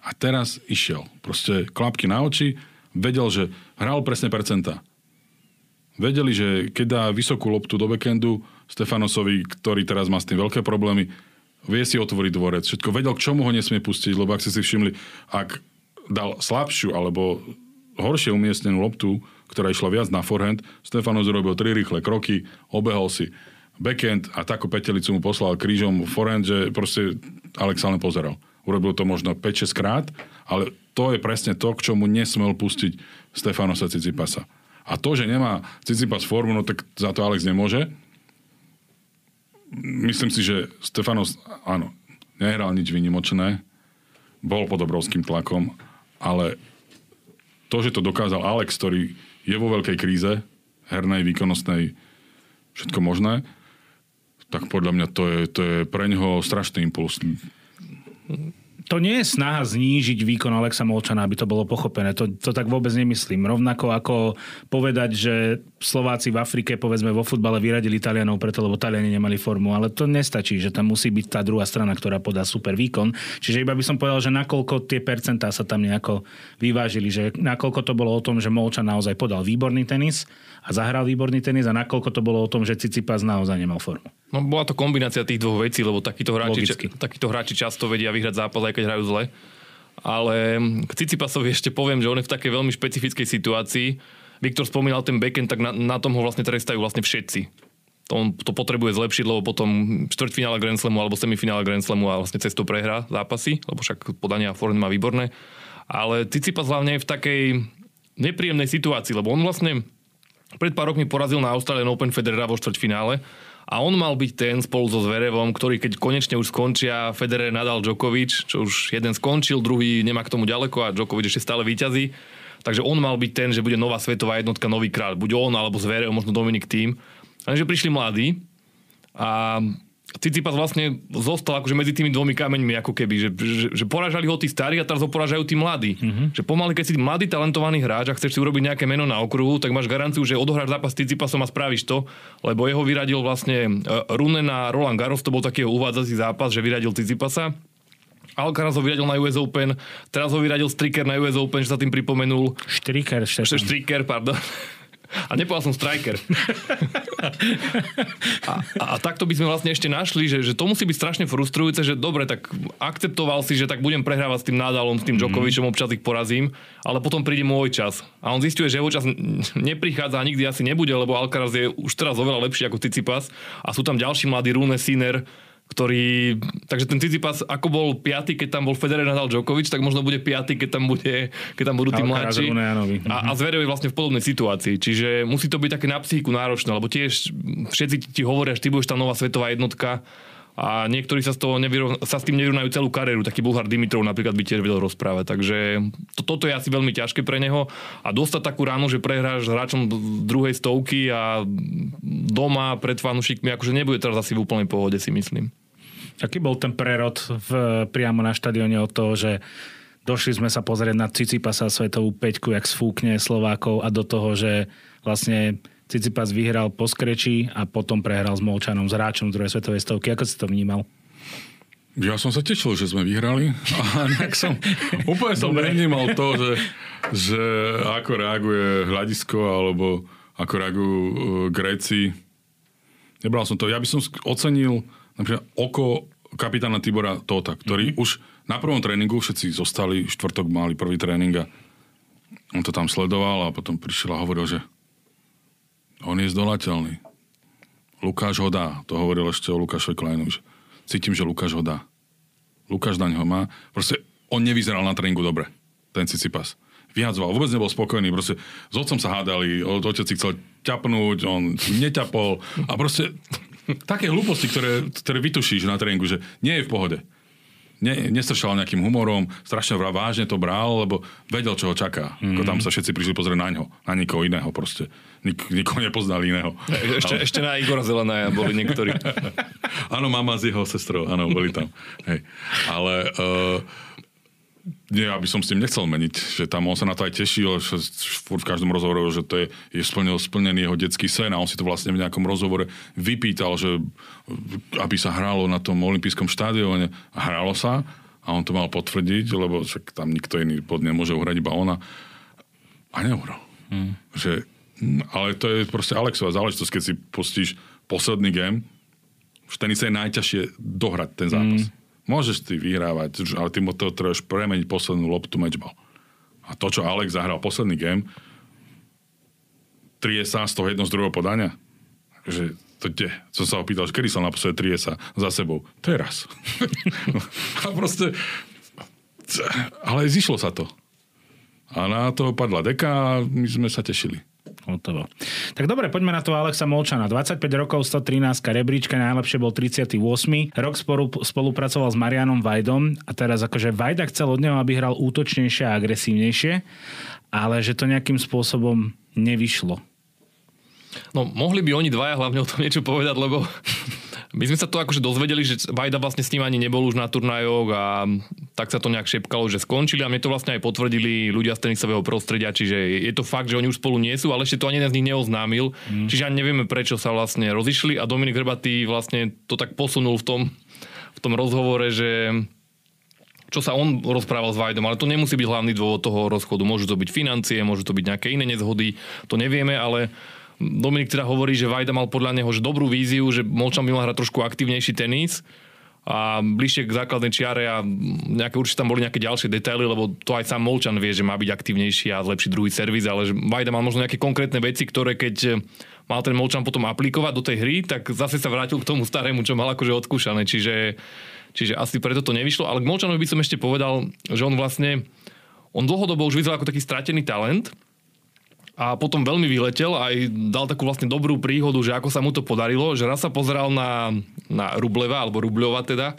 A teraz išiel. Proste klapky na oči, vedel, že hral presne percenta. Vedeli, že keď dá vysokú loptu do backendu Stefanosovi, ktorý teraz má s tým veľké problémy, vie si otvoriť dvorec. Všetko vedel, k čomu ho nesmie pustiť, lebo ak ste si všimli, ak dal slabšiu alebo horšie umiestnenú loptu, ktorá išla viac na forehand, Stefanos urobil tri rýchle kroky, obehol si backhand a takú petelicu mu poslal krížom forehand, že proste Alex len pozeral. Urobil to možno 5-6 krát, ale to je presne to, k čomu nesmel pustiť Stefanosa Cicipasa. A to, že nemá Cicipas formu, no tak za to Alex nemôže. Myslím si, že Stefanos, áno, nehral nič výnimočné, bol pod obrovským tlakom, ale to, že to dokázal Alex, ktorý je vo veľkej kríze, hernej, výkonnostnej, všetko možné, tak podľa mňa to je, to je pre neho strašný impuls. To nie je snaha znížiť výkon Alexa Molčana, aby to bolo pochopené. To, to tak vôbec nemyslím. Rovnako ako povedať, že Slováci v Afrike, povedzme vo futbale, vyradili Talianov preto, lebo Taliani nemali formu. Ale to nestačí, že tam musí byť tá druhá strana, ktorá podá super výkon. Čiže iba by som povedal, že nakoľko tie percentá sa tam nejako vyvážili. Že nakoľko to bolo o tom, že Molčan naozaj podal výborný tenis a zahral výborný tenis a nakoľko to bolo o tom, že Cicipas naozaj nemal formu. No bola to kombinácia tých dvoch vecí, lebo takíto hráči, Logicky. takíto hráči často vedia vyhrať zápas, aj keď hrajú zle. Ale k Cicipasovi ešte poviem, že on je v takej veľmi špecifickej situácii. Viktor spomínal ten backend, tak na, na tom ho vlastne trestajú vlastne všetci. To on to potrebuje zlepšiť, lebo potom štvrťfinále Grand Slamu alebo semifinále Grand Slamu a vlastne cestou prehrá zápasy, lebo však podania a forehand má výborné. Ale Cicipas hlavne je v takej nepríjemnej situácii, lebo on vlastne pred pár rokmi porazil na Australian Open Federera vo štvrťfinále a on mal byť ten spolu so Zverevom, ktorý keď konečne už skončia Federer, Nadal, Djokovic, čo už jeden skončil, druhý nemá k tomu ďaleko a Djokovic ešte stále víťazí. Takže on mal byť ten, že bude nová svetová jednotka, nový kráľ. Buď on, alebo Zverev, možno Dominik Tým. Takže prišli mladí a Cicipas vlastne zostal akože medzi tými dvomi kameňmi, ako keby, že, že, že porážali ho tí starí a teraz ho porážajú tí mladí. Mm-hmm. Že pomaly, keď si mladý talentovaný hráč a chceš si urobiť nejaké meno na okruhu, tak máš garanciu, že odohráš zápas Cicipasom a spravíš to, lebo jeho vyradil vlastne e, Rune na Roland Garros, to bol taký uvádzací zápas, že vyradil Cicipasa. Alcaraz ho vyradil na US Open, teraz ho vyradil Stricker na US Open, že sa tým pripomenul. Striker, Štefan. Stricker, pardon. A nepovedal som striker. a, a, a takto by sme vlastne ešte našli, že, že to musí byť strašne frustrujúce, že dobre, tak akceptoval si, že tak budem prehrávať s tým Nadalom, s tým Djokovicom, mm. občas ich porazím, ale potom príde môj čas. A on zistuje, že jeho čas neprichádza a nikdy asi nebude, lebo Alcaraz je už teraz oveľa lepší ako Cicipas a sú tam ďalší mladí Rune Sinner, ktorý... Takže ten Tsitsipas, ako bol piatý, keď tam bol Federer Nadal Djokovic, tak možno bude piatý, keď tam, bude, keď tam budú tí mladší. A, a Zverev je vlastne v podobnej situácii. Čiže musí to byť také na psychiku náročné, lebo tiež všetci ti hovoria, že ty budeš tá nová svetová jednotka a niektorí sa, z toho nevyrovn- sa s tým nevyrovnajú celú kariéru. Taký Bulhar Dimitrov napríklad by tiež vedel rozprávať. Takže to, toto je asi veľmi ťažké pre neho. A dostať takú ránu, že prehráš s hráčom druhej stovky a doma pred fanúšikmi, akože nebude teraz asi v úplnej pohode, si myslím. Aký bol ten prerod v, priamo na štadióne od toho, že došli sme sa pozrieť na Cicipasa svetovú peťku, jak sfúkne Slovákov a do toho, že vlastne Cicipas vyhral po skreči a potom prehral s Molčanom, s hráčom druhej svetovej stovky. Ako si to vnímal? Ja som sa tešil, že sme vyhrali a nejak som úplne som nevnímal to, že, že ako reaguje hľadisko alebo ako reagujú uh, Gréci. Nebral som to. Ja by som ocenil napríklad oko kapitána Tibora Tota, ktorý mm-hmm. už na prvom tréningu všetci zostali, štvrtok mali prvý tréning a on to tam sledoval a potom prišiel a hovoril, že on je zdolateľný. Lukáš ho dá. To hovoril ešte o Lukášovi Kleinu. Že cítim, že Lukáš ho dá. Lukáš daň ho má. Proste on nevyzeral na tréningu dobre. Ten Cicipas. Vyhadzoval. Vôbec nebol spokojný. Proste s otcom sa hádali. Otec si chcel ťapnúť, on neťapol. A proste také hlúposti, ktoré, ktoré vytušíš na tréningu, že nie je v pohode ne, nestršal nejakým humorom, strašne vážne to bral, lebo vedel, čo ho čaká. Mm-hmm. Ako tam sa všetci prišli pozrieť na ňo, na nikoho iného proste. Nik, nikoho nepoznali iného. Ešte, Ale... ešte na Igora Zelenaja boli niektorí. áno, mama s jeho sestrou, áno, boli tam. Hej. Ale uh, nie, aby som s tým nechcel meniť, že tam on sa na to aj tešil, že furt v každom rozhovore, že to je, je splnil, splnený jeho detský sen a on si to vlastne v nejakom rozhovore vypýtal, že aby sa hralo na tom olympijskom štádióne a hralo sa a on to mal potvrdiť, lebo však tam nikto iný pod nemôže uhrať iba ona a neuhral. Hmm. Že, ale to je proste Alexová záležitosť, keď si pustíš posledný game, v tenise je najťažšie dohrať ten zápas. Hmm Môžeš ty vyhrávať, ale ty mu to trebuješ premeniť poslednú loptu matchball. A to, čo Alex zahral posledný game, sa z toho jedno z druhého podania. Takže to kde? Som sa opýtal, že kedy som naposledy sa za sebou. To je raz. a proste... Ale zišlo sa to. A na toho padla deka a my sme sa tešili. Hotovo. Tak dobre, poďme na to Alexa Molčana. 25 rokov, 113 rebríčka, najlepšie bol 38. Rok spolu, spolupracoval s Marianom Vajdom a teraz akože Vajda chcel od neho, aby hral útočnejšie a agresívnejšie, ale že to nejakým spôsobom nevyšlo. No, mohli by oni dvaja hlavne o tom niečo povedať, lebo my sme sa to akože dozvedeli, že Vajda vlastne s ním ani nebol už na turnajoch a tak sa to nejak šepkalo, že skončili a mne to vlastne aj potvrdili ľudia z tenisového prostredia, čiže je to fakt, že oni už spolu nie sú, ale ešte to ani jeden z nich neoznámil, mm. čiže ani nevieme, prečo sa vlastne rozišli a Dominik Hrbatý vlastne to tak posunul v tom, v tom rozhovore, že čo sa on rozprával s Vajdom, ale to nemusí byť hlavný dôvod toho rozchodu. Môžu to byť financie, môžu to byť nejaké iné nezhody, to nevieme, ale Dominik teda hovorí, že Vajda mal podľa neho že dobrú víziu, že Molčan by mal hrať trošku aktívnejší tenis a bližšie k základnej čiare a nejaké, určite tam boli nejaké ďalšie detaily, lebo to aj sám Molčan vie, že má byť aktívnejší a zlepšiť druhý servis, ale že Vajda mal možno nejaké konkrétne veci, ktoré keď mal ten Molčan potom aplikovať do tej hry, tak zase sa vrátil k tomu starému, čo mal akože odskúšané. Čiže, čiže asi preto to nevyšlo. Ale k Molčanovi by som ešte povedal, že on vlastne on dlhodobo už vyzeral ako taký stratený talent, a potom veľmi vyletel aj dal takú vlastne dobrú príhodu, že ako sa mu to podarilo, že raz sa pozeral na, na Rubleva, alebo Rubľova teda,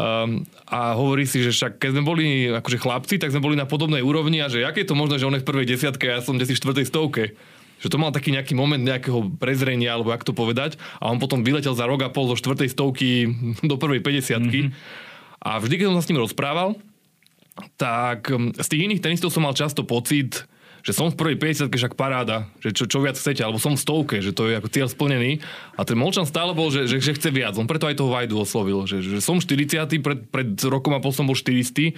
um, a hovorí si, že však keď sme boli akože chlapci, tak sme boli na podobnej úrovni a že aké je to možné, že on je v prvej desiatke a ja som desi v štvrtej stovke. Že to mal taký nejaký moment nejakého prezrenia, alebo jak to povedať. A on potom vyletel za rok a pol zo štvrtej stovky do prvej 50 mm-hmm. A vždy, keď som sa s ním rozprával, tak um, z tých iných tenistov som mal často pocit, že som v prvej 50 však paráda, že čo, čo viac chcete, alebo som v stovke, že to je ako cieľ splnený. A ten Molčan stále bol, že, že, že chce viac. On preto aj toho Vajdu oslovil, že, že som 40 pred, pred rokom a pol som bol 400,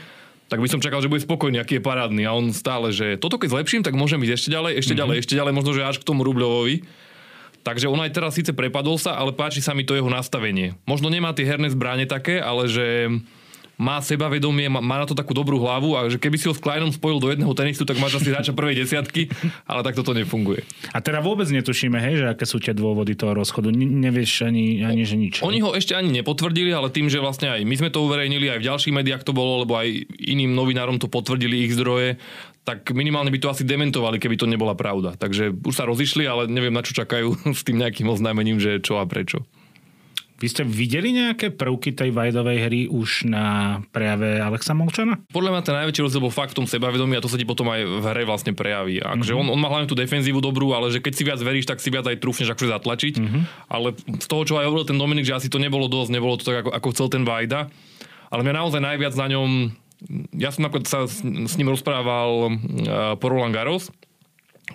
tak by som čakal, že bude spokojný, aký je parádny. A on stále, že toto keď zlepším, tak môžem ísť ešte ďalej, ešte mm-hmm. ďalej, ešte ďalej, možno, že až k tomu Rubľovovi. Takže on aj teraz síce prepadol sa, ale páči sa mi to jeho nastavenie. Možno nemá tie herné zbranie také, ale že má sebavedomie, má, má na to takú dobrú hlavu a že keby si ho s Kleinom spojil do jedného tenistu, tak máš asi hráča prvej desiatky, ale tak toto nefunguje. A teda vôbec netušíme, hej, že aké sú tie dôvody toho rozchodu. Ne, nevieš ani, ani že nič. Oni ho ešte ani nepotvrdili, ale tým, že vlastne aj my sme to uverejnili, aj v ďalších médiách to bolo, lebo aj iným novinárom to potvrdili ich zdroje, tak minimálne by to asi dementovali, keby to nebola pravda. Takže už sa rozišli, ale neviem, na čo čakajú s tým nejakým oznámením, že čo a prečo. Vy ste videli nejaké prvky tej Vajdovej hry už na prejave Alexa Molčana? Podľa mňa ten najväčší rozdiel bol fakt v tom sebavedomí a to sa ti potom aj v hre vlastne prejaví. Akože mm-hmm. on, on má hlavne tú defenzívu dobrú, ale že keď si viac veríš, tak si viac aj trúfneš akože zatlačiť. Mm-hmm. Ale z toho, čo aj hovoril ten Dominik, že asi to nebolo dosť, nebolo to tak, ako, ako chcel ten Vajda. Ale mňa naozaj najviac na ňom... Ja som napríklad sa s, s ním rozprával uh, po Roland Garros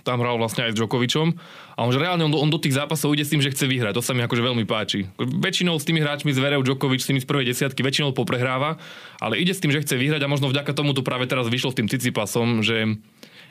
tam hral vlastne aj s Djokovičom a on že reálne on do, on do tých zápasov ide s tým, že chce vyhrať. To sa mi akože veľmi páči. Väčšinou s tými hráčmi zverev Djokovič, s tými z prvej desiatky, väčšinou poprehráva, ale ide s tým, že chce vyhrať a možno vďaka tomu to práve teraz vyšlo s tým Cicipasom, že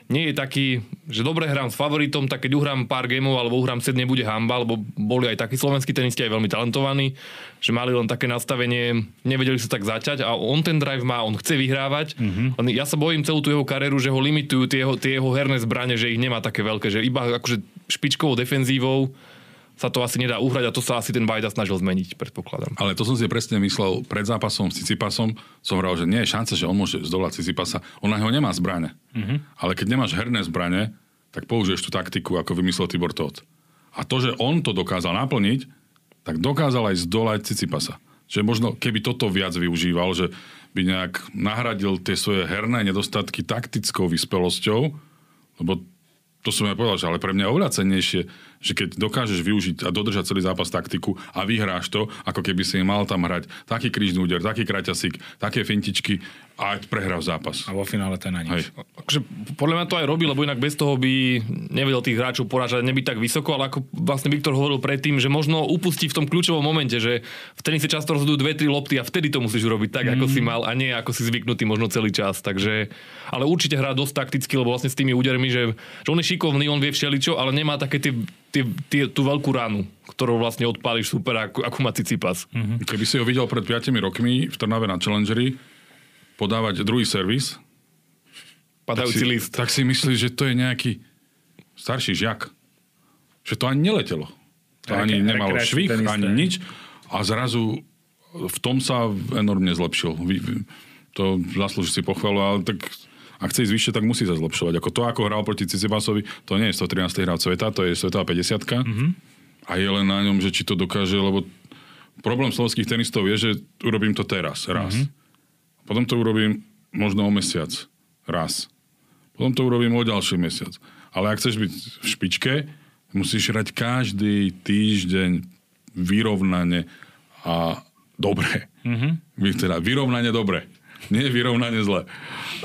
nie je taký, že dobre hrám s favoritom, tak keď uhrám pár gameov alebo uhrám set, nebude hamba, lebo boli aj takí slovenskí tenisti aj veľmi talentovaní, že mali len také nastavenie, nevedeli sa tak zaťať a on ten drive má, on chce vyhrávať. Mm-hmm. Ja sa bojím celú tú jeho kariéru, že ho limitujú tie jeho, tie jeho herné zbranie, že ich nemá také veľké, že iba akože špičkovou defenzívou sa to asi nedá uhrať a to sa asi ten Vajda snažil zmeniť, predpokladám. Ale to som si presne myslel pred zápasom s Cicipasom. Som hovoril, že nie je šanca, že on môže zdolať Cicipasa. On na neho nemá zbrane. Mm-hmm. Ale keď nemáš herné zbrane, tak použiješ tú taktiku, ako vymyslel Tibor Todt. A to, že on to dokázal naplniť, tak dokázal aj zdolať Cicipasa. Že možno, keby toto viac využíval, že by nejak nahradil tie svoje herné nedostatky taktickou vyspelosťou, lebo to som ja povedal, že ale pre mňa je oveľa cennejšie, že keď dokážeš využiť a dodržať celý zápas taktiku a vyhráš to, ako keby si mal tam hrať taký krížny úder, taký kraťasík, také fintičky a prehral zápas. A vo finále ten na nič. Akože, podľa mňa to aj robí, lebo inak bez toho by nevedel tých hráčov porážať, nebyť tak vysoko, ale ako vlastne Viktor hovoril predtým, že možno upustí v tom kľúčovom momente, že v tenise často rozhodujú dve, tri lopty a vtedy to musíš urobiť tak, mm. ako si mal a nie ako si zvyknutý možno celý čas. Takže, ale určite hrá dosť takticky, lebo vlastne s tými údermi, že, že on je šikovný, on vie všeličo, ale nemá také tie, tie, tie, tú veľkú ránu, ktorou vlastne odpálíš super, ako, ako má Cicipas. Mm-hmm. Keby si ho videl pred 5 rokmi v Trnave na Challengeri, podávať druhý servis, Padajúci tak si, list. tak si myslíš, že to je nejaký starší žiak. Že to ani neletelo. To ani nemalo švih, ani nič. A zrazu v tom sa enormne zlepšil. To zaslúži si pochvalu, ale tak ak chce ísť vyššie, tak musí sa zlepšovať. Ako to, ako hral proti Cicibasovi, to nie je 113. hráč sveta, to je svetová 50 mm-hmm. A je len na ňom, že či to dokáže, lebo problém slovenských tenistov je, že urobím to teraz, raz. Mm-hmm. Potom to urobím možno o mesiac. Raz. Potom to urobím o ďalší mesiac. Ale ak chceš byť v špičke, musíš hrať každý týždeň vyrovnane a dobre. Mm-hmm. Teda vyrovnane dobre. Nie vyrovnane zle.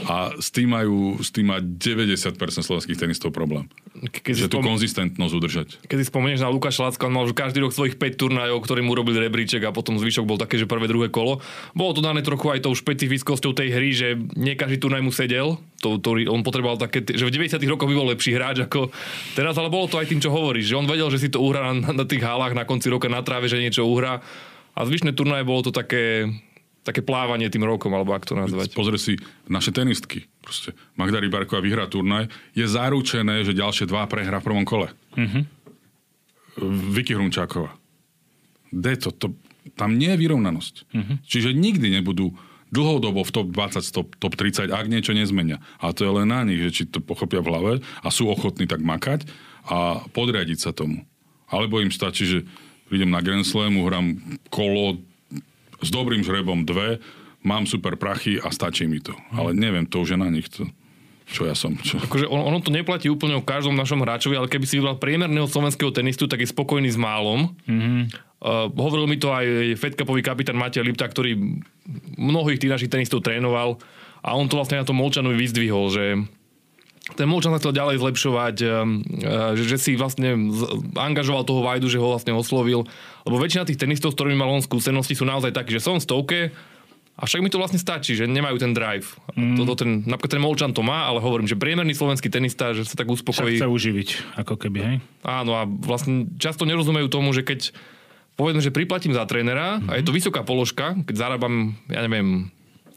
A s tým, majú, s tým má 90% slovenských tenistov problém. Keď že tú spom... konzistentnosť udržať. Keď si spomenieš na Lukáša Lacka, on mal už každý rok svojich 5 turnajov, ktorý mu robili rebríček a potom zvyšok bol také, že prvé, druhé kolo. Bolo to dané trochu aj tou špecifickosťou tej hry, že nie každý turnaj mu sedel. To, to, on potreboval také, že v 90 rokoch by bol lepší hráč ako teraz, ale bolo to aj tým, čo hovoríš, že on vedel, že si to uhrá na, na tých halách na konci roka na tráve, že niečo uhrá. A zvyšné turnaje bolo to také, také plávanie tým rokom, alebo ak to nazvať. Pozri si naše tenistky. Proste Magda Rybarková vyhrá turnaj. Je zaručené, že ďalšie dva prehrá v prvom kole. Mm-hmm. Vicky Hrunčáková. De to, tam nie je vyrovnanosť. Mm-hmm. Čiže nikdy nebudú dlhodobo v top 20, top, top 30, ak niečo nezmenia. A to je len na nich, že či to pochopia v hlave a sú ochotní tak makať a podriadiť sa tomu. Alebo im stačí, že prídem na Grand Slamu, hrám kolo, s dobrým žrebom dve, mám super prachy a stačí mi to. Ale neviem, to už je na nich. To, čo ja som. Čo... Akože on, ono to neplatí úplne o každom našom hráčovi, ale keby si vybral priemerného slovenského tenistu, tak je spokojný s málom. Mm-hmm. Uh, hovoril mi to aj Fedkapový kapitán Matej Lipta, ktorý mnohých tých našich tenistov trénoval a on to vlastne na tom Molčanovi vyzdvihol, že ten Molčan sa chcel ďalej zlepšovať, eh, eh, že, že si vlastne angažoval toho Vajdu, že ho vlastne oslovil. Lebo väčšina tých tenistov, s ktorými mal on skúsenosti, sú naozaj takí, že som v stovke, A však mi to vlastne stačí, že nemajú ten drive. Mm. Toto ten, napríklad ten Molčan to má, ale hovorím, že priemerný slovenský tenista, že sa tak uspokojí. Sa chce uživiť, ako keby, hej? Áno a vlastne často nerozumejú tomu, že keď povedzme, že priplatím za trénera mm-hmm. a je to vysoká položka, keď zarábam, ja neviem,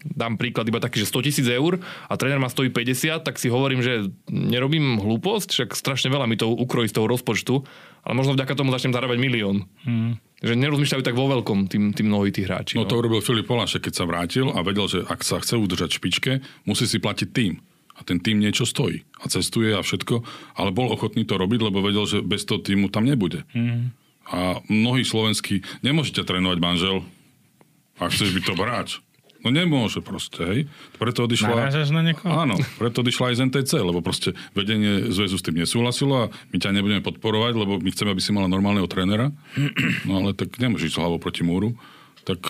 dám príklad iba taký, že 100 tisíc eur a tréner ma stojí 50, tak si hovorím, že nerobím hlúposť, však strašne veľa mi to ukrojí z toho rozpočtu, ale možno vďaka tomu začnem zarábať milión. Mm. Že nerozmýšľajú tak vo veľkom tým, tým mnohí tí hráči. No, no to urobil Filip Polášek, keď sa vrátil a vedel, že ak sa chce udržať v špičke, musí si platiť tým. A ten tým niečo stojí. A cestuje a všetko. Ale bol ochotný to robiť, lebo vedel, že bez toho týmu tam nebude. Mm. A mnohí slovenskí, nemôžete trénovať manžel, ak chceš byť to hráč. No nemôže proste, hej. Preto odišla... Narážaš na niekoho? Áno, preto odišla aj z NTC, lebo proste vedenie zväzu s tým nesúhlasilo a my ťa nebudeme podporovať, lebo my chceme, aby si mala normálneho trénera. No ale tak nemôžeš ísť hlavou proti múru. Tak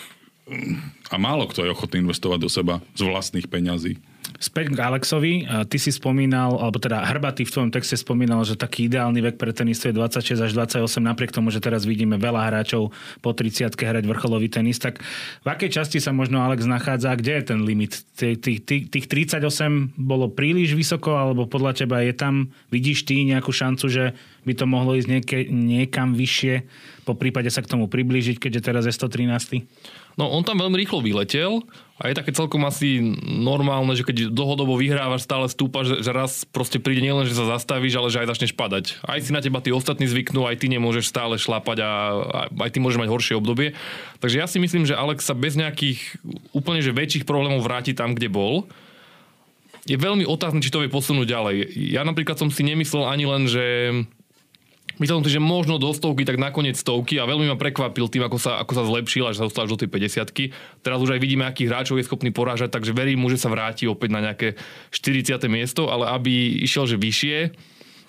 a málo kto je ochotný investovať do seba z vlastných peňazí. Späť k Alexovi. Ty si spomínal, alebo teda Hrbatý v tvojom texte spomínal, že taký ideálny vek pre tenistu je 26 až 28, napriek tomu, že teraz vidíme veľa hráčov po 30 hrať vrcholový tenis. Tak v akej časti sa možno Alex nachádza? Kde je ten limit? Tých, tých, tých 38 bolo príliš vysoko, alebo podľa teba je tam, vidíš ty nejakú šancu, že by to mohlo ísť nieke, niekam vyššie, po prípade sa k tomu priblížiť, keďže teraz je 113? No on tam veľmi rýchlo vyletel a je také celkom asi normálne, že keď dlhodobo vyhrávaš, stále stúpaš, že, raz proste príde nielen, že sa zastavíš, ale že aj začneš padať. Aj si na teba tí ostatní zvyknú, aj ty nemôžeš stále šlápať a aj ty môžeš mať horšie obdobie. Takže ja si myslím, že Alex sa bez nejakých úplne že väčších problémov vráti tam, kde bol je veľmi otázne, či to vie posunúť ďalej. Ja napríklad som si nemyslel ani len, že Myslel som si, že možno do stovky, tak nakoniec stovky a veľmi ma prekvapil tým, ako sa, ako sa zlepšil, až sa dostal až do tej 50 Teraz už aj vidíme, akých hráčov je schopný porážať, takže verím mu, že sa vráti opäť na nejaké 40. miesto, ale aby išiel že vyššie,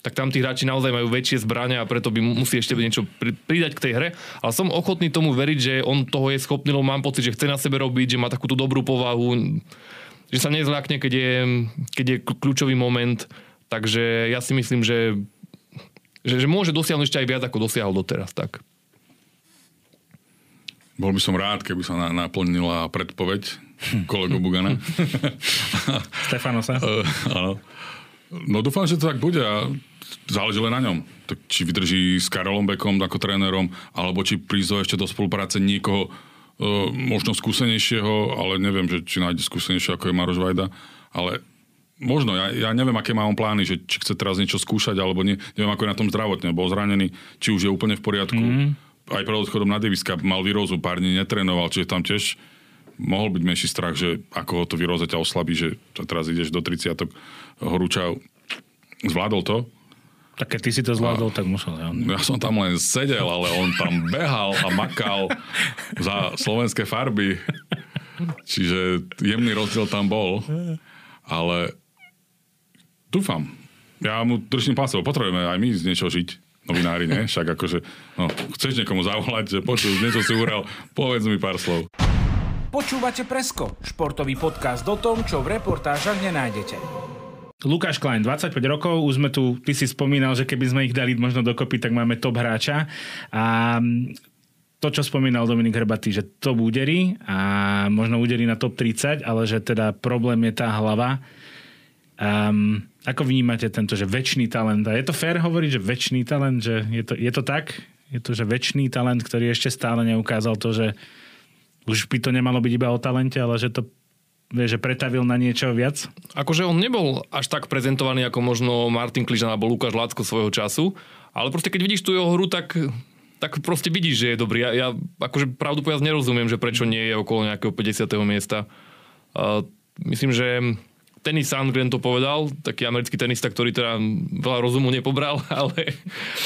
tak tam tí hráči naozaj majú väčšie zbrania a preto by musí ešte niečo pridať k tej hre. Ale som ochotný tomu veriť, že on toho je schopný, lebo mám pocit, že chce na sebe robiť, že má takúto dobrú povahu, že sa nezľakne, keď je, keď je kľúčový moment. Takže ja si myslím, že že, že môže dosiahnuť ešte aj viac, ako dosiahol doteraz. Tak. Bol by som rád, keby sa na, naplnila predpoveď kolegu Bugana. Stefanosa. Uh, áno. No dúfam, že to tak bude a záleží len na ňom. Tak, či vydrží s Karolom Bekom ako trénerom, alebo či prísť ešte do spolupráce niekoho uh, možno skúsenejšieho, ale neviem, že či nájde skúsenejšieho ako je Maroš Vajda. Ale Možno, ja, ja neviem, aké má on plány, že či chce teraz niečo skúšať, alebo nie, neviem, ako je na tom zdravotne, bol zranený, či už je úplne v poriadku. Mm. Aj pred odchodom na Daviska mal výrozu, pár dní netrénoval, čiže tam tiež mohol byť menší strach, že ako ho to výroza ťa oslabí, že teraz ideš do 30 horúča. Zvládol to? Tak keď ty si to zvládol, a, tak musel. Ja. ja som tam len sedel, ale on tam behal a makal za slovenské farby. Čiže jemný rozdiel tam bol. Ale Dúfam. Ja mu držím palce, potrebujeme aj my z niečo žiť novinári, ne? Však akože, no, chceš niekomu zavolať, že počuj, niečo si ural, povedz mi pár slov. Počúvate Presko, športový podcast o tom, čo v reportážach nenájdete. Lukáš Klein, 25 rokov, už sme tu, ty si spomínal, že keby sme ich dali možno dokopy, tak máme top hráča. A to, čo spomínal Dominik Hrbatý, že to úderí a možno úderí na top 30, ale že teda problém je tá hlava. Um, ako vnímate tento, že väčší talent? A je to fér hovoriť, že väčší talent, že je to, je to tak? Je to, že väčší talent, ktorý ešte stále neukázal to, že už by to nemalo byť iba o talente, ale že to že pretavil na niečo viac? Akože on nebol až tak prezentovaný ako možno Martin Kližan alebo Lukáš Lácko svojho času, ale proste keď vidíš tú jeho hru, tak, tak proste vidíš, že je dobrý. Ja, ja akože pravdu povedať nerozumiem, že prečo nie je okolo nejakého 50. miesta. Uh, myslím, že Tenis Sandgren to povedal, taký americký tenista, ktorý teda veľa rozumu nepobral, ale,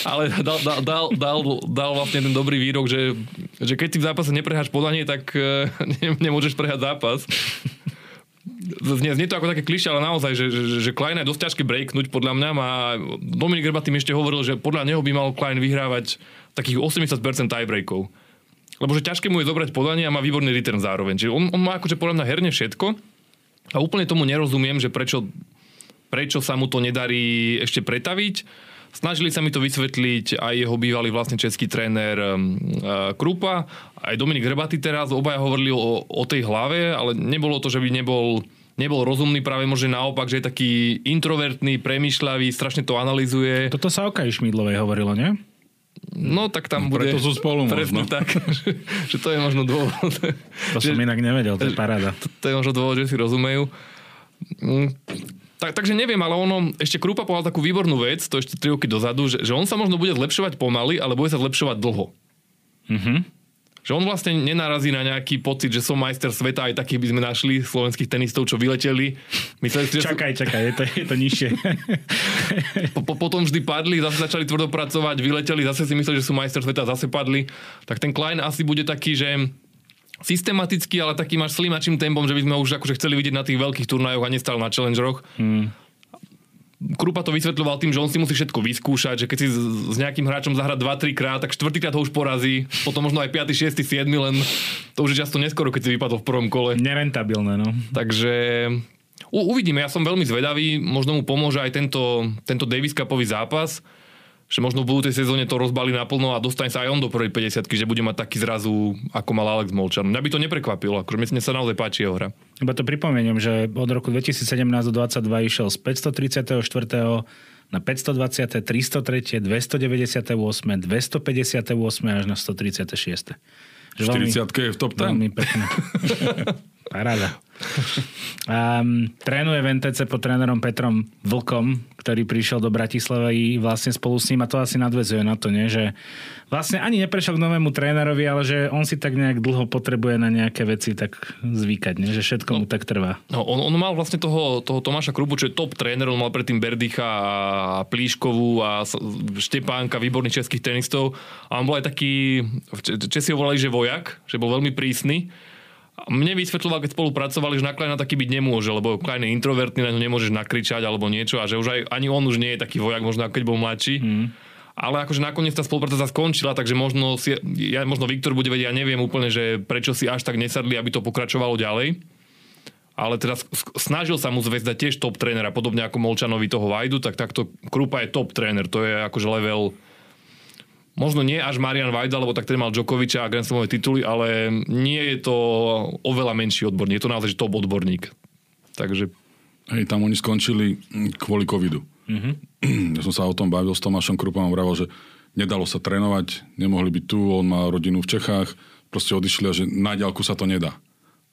ale dal, dal, dal, dal, dal vlastne ten dobrý výrok, že, že keď si v zápase nepreháš podanie, tak eh, ne, nemôžeš prehať zápas. Znie, znie to ako také klišie, ale naozaj, že, že, že Klein je dosť ťažké breaknúť podľa mňa a Dominik Grba tým ešte hovoril, že podľa neho by mal Klein vyhrávať takých 80% tiebreakov. Lebo že ťažké mu je zobrať podanie a má výborný return zároveň. Čiže on, on má akože podľa mňa herne všetko, a úplne tomu nerozumiem, že prečo, prečo sa mu to nedarí ešte pretaviť. Snažili sa mi to vysvetliť aj jeho bývalý vlastne český tréner um, uh, Krupa, aj Dominik Rebaty teraz, obaja hovorili o, o tej hlave, ale nebolo to, že by nebol nebol rozumný, práve možno naopak, že je taký introvertný, premyšľavý, strašne to analizuje. Toto sa o Kaji Šmídlovej hovorilo, nie? No tak tam No, bude... preto sú spolu Presne možno. tak, že, že to je možno dôvod. To som inak nevedel, to je paráda. To, to je možno dôvod, že si rozumejú. Mm, Tak, takže neviem, ale ono, ešte Krupa povedal takú výbornú vec, to ešte 3 roky dozadu, že, že on sa možno bude zlepšovať pomaly, ale bude sa zlepšovať dlho. Mhm. Že on vlastne nenarazí na nejaký pocit, že som majster sveta, aj takých by sme našli slovenských tenistov, čo vyleteli. Mysleli si, že sú- Čakaj, čakaj, je to, je to nižšie. po, po, potom vždy padli, zase začali tvrdo pracovať, vyleteli, zase si mysleli, že sú majster sveta, zase padli. Tak ten Klein asi bude taký, že systematický, ale takým až slimačím tempom, že by sme ho už akože chceli vidieť na tých veľkých turnajoch a nestal na challengeroch. Hmm. Krupa to vysvetľoval tým, že on si musí všetko vyskúšať, že keď si s, nejakým hráčom zahra 2-3 krát, tak štvrtýkrát ho už porazí, potom možno aj 5, 6, 7, len to už je často neskoro, keď si vypadol v prvom kole. Nerentabilné, no. Takže u, uvidíme, ja som veľmi zvedavý, možno mu pomôže aj tento, tento Davis Cupový zápas, že možno v budúcej sezóne to rozbalí naplno a dostane sa aj on do prvej 50 že bude mať taký zrazu, ako mal Alex Molčan. Mňa by to neprekvapilo, akože mne sa naozaj páči jeho hra. Iba to pripomeniem, že od roku 2017 do 22 išiel z 534. na 520., 303., 298., 258. až na 136. Že veľmi- 40 je v top 10. Veľmi pekné. Paráda. Um, trénuje v NTC pod trénerom Petrom Vlkom, ktorý prišiel do Bratislavy vlastne spolu s ním a to asi nadvezuje na to, nie? že vlastne ani neprešiel k novému trénerovi, ale že on si tak nejak dlho potrebuje na nejaké veci tak zvykať, nie? že všetko mu tak trvá. No, on, on mal vlastne toho, toho Tomáša Krupu, čo je top tréner, on mal predtým Berdycha a Plíškovú a Štepánka, výborných českých tenistov. A on bol aj taký, Česi ho volali, že vojak, že bol veľmi prísny. Mne vysvetľoval, keď spolupracovali, že na Kleina taký byť nemôže, lebo Klein je introvertný, na ňo nemôžeš nakričať alebo niečo a že už aj, ani on už nie je taký vojak, možno keď bol mladší. Mm. Ale akože nakoniec tá spolupráca sa skončila, takže možno, si, ja, možno Viktor bude vedieť, ja neviem úplne, že prečo si až tak nesadli, aby to pokračovalo ďalej ale teda snažil sa mu zväzdať tiež top trénera, podobne ako Molčanovi toho Vajdu, tak takto Krupa je top tréner, to je akože level možno nie až Marian Vajda, lebo tak ten mal Djokoviča a Grand Slamové tituly, ale nie je to oveľa menší odborník, je to naozaj top odborník. Takže Hej, tam oni skončili kvôli covidu. Mm-hmm. Ja som sa o tom bavil s Tomášom Krupom a vravel, že nedalo sa trénovať, nemohli byť tu, on má rodinu v Čechách, proste odišli a že na diaľku sa to nedá.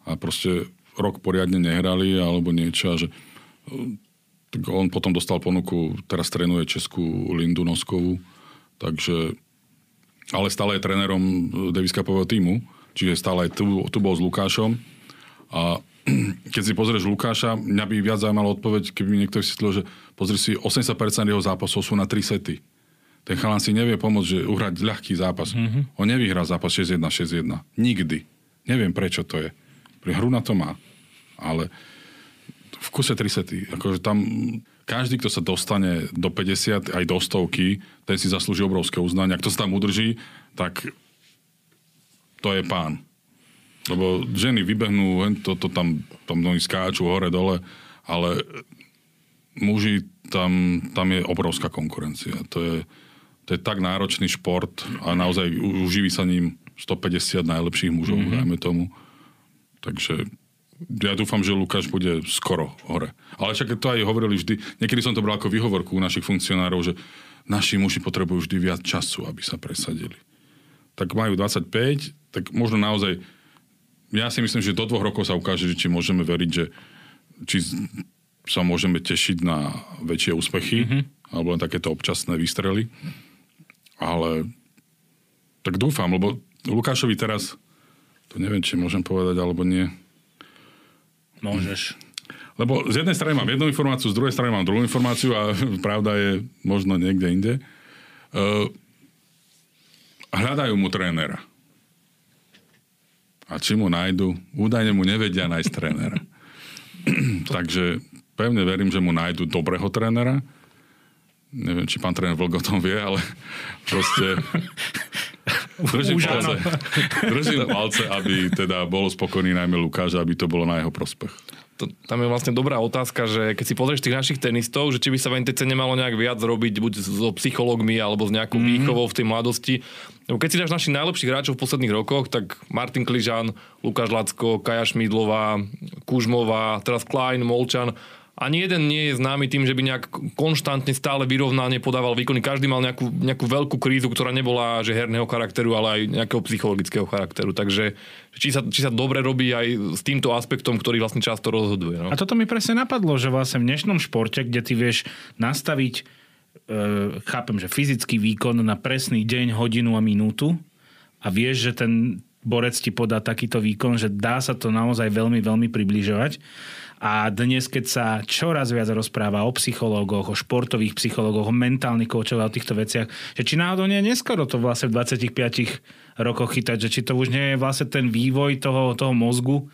A proste rok poriadne nehrali alebo niečo a že e, tak on potom dostal ponuku, teraz trénuje Českú Lindu Noskovú, takže ale stále je trénerom Davis Cupového týmu, čiže stále tu, tu bol s Lukášom a keď si pozrieš Lukáša, mňa by viac zaujímala odpoveď, keby mi niekto vysvetlil, že pozri si, 80% jeho zápasov sú na 3 sety. Ten chalan si nevie pomôcť, že uhrať ľahký zápas. Mm-hmm. On nevyhrá zápas 6-1, 6-1. Nikdy. Neviem, prečo to je. Pri hru na to má. Ale v kuse 3 sety. Akože tam každý, kto sa dostane do 50, aj do stovky, ten si zaslúži obrovské uznanie. Ak to sa tam udrží, tak to je pán. Lebo ženy vybehnú, to, to tam, tam oni skáču hore, dole, ale muži, tam, tam je obrovská konkurencia. To je, to je tak náročný šport a naozaj uživí sa ním 150 najlepších mužov, mm-hmm. dajme tomu. Takže ja dúfam, že Lukáš bude skoro hore. Ale však to aj hovorili vždy, niekedy som to bral ako výhovorku u našich funkcionárov, že naši muži potrebujú vždy viac času, aby sa presadili. Tak majú 25, tak možno naozaj, ja si myslím, že do dvoch rokov sa ukáže, že či môžeme veriť, že či sa môžeme tešiť na väčšie úspechy, mm-hmm. alebo len takéto občasné výstrely. Ale tak dúfam, lebo Lukášovi teraz, to neviem, či môžem povedať, alebo nie, Môžeš. lebo z jednej strany mám jednu informáciu, z druhej strany mám druhú informáciu a pravda je možno niekde inde. Uh, hľadajú mu trénera. A či mu nájdu? Údajne mu nevedia nájsť trénera. Takže pevne verím, že mu nájdu dobrého trénera. Neviem, či pán tréner Vlk o tom vie, ale proste držím palce, držím palce, aby teda bol spokojný najmä Lukáš, aby to bolo na jeho prospech. to, tam je vlastne dobrá otázka, že keď si pozrieš tých našich tenistov, že či by sa v NTC nemalo nejak viac robiť buď so psychológmi alebo s nejakou mm-hmm. výchovou v tej mladosti. Lebo keď si dáš našich najlepších hráčov v posledných rokoch, tak Martin Kližan, Lukáš Lacko, Kaja Šmídlová, Kužmová, teraz Klein, Molčan, ani jeden nie je známy tým, že by nejak konštantne stále vyrovnanie podával výkony. Každý mal nejakú, nejakú veľkú krízu, ktorá nebola že herného charakteru, ale aj nejakého psychologického charakteru. Takže či sa, či sa dobre robí aj s týmto aspektom, ktorý vlastne často rozhoduje. No. A toto mi presne napadlo, že vlastne v dnešnom športe, kde ty vieš nastaviť, e, chápem, že fyzický výkon na presný deň, hodinu a minútu a vieš, že ten borec ti podá takýto výkon, že dá sa to naozaj veľmi, veľmi približovať a dnes, keď sa čoraz viac rozpráva o psychológoch, o športových psychológoch, o mentálnych koučoch a o týchto veciach, že či náhodou nie je neskoro to vlastne v 25 rokoch chytať, že či to už nie je vlastne ten vývoj toho, toho mozgu,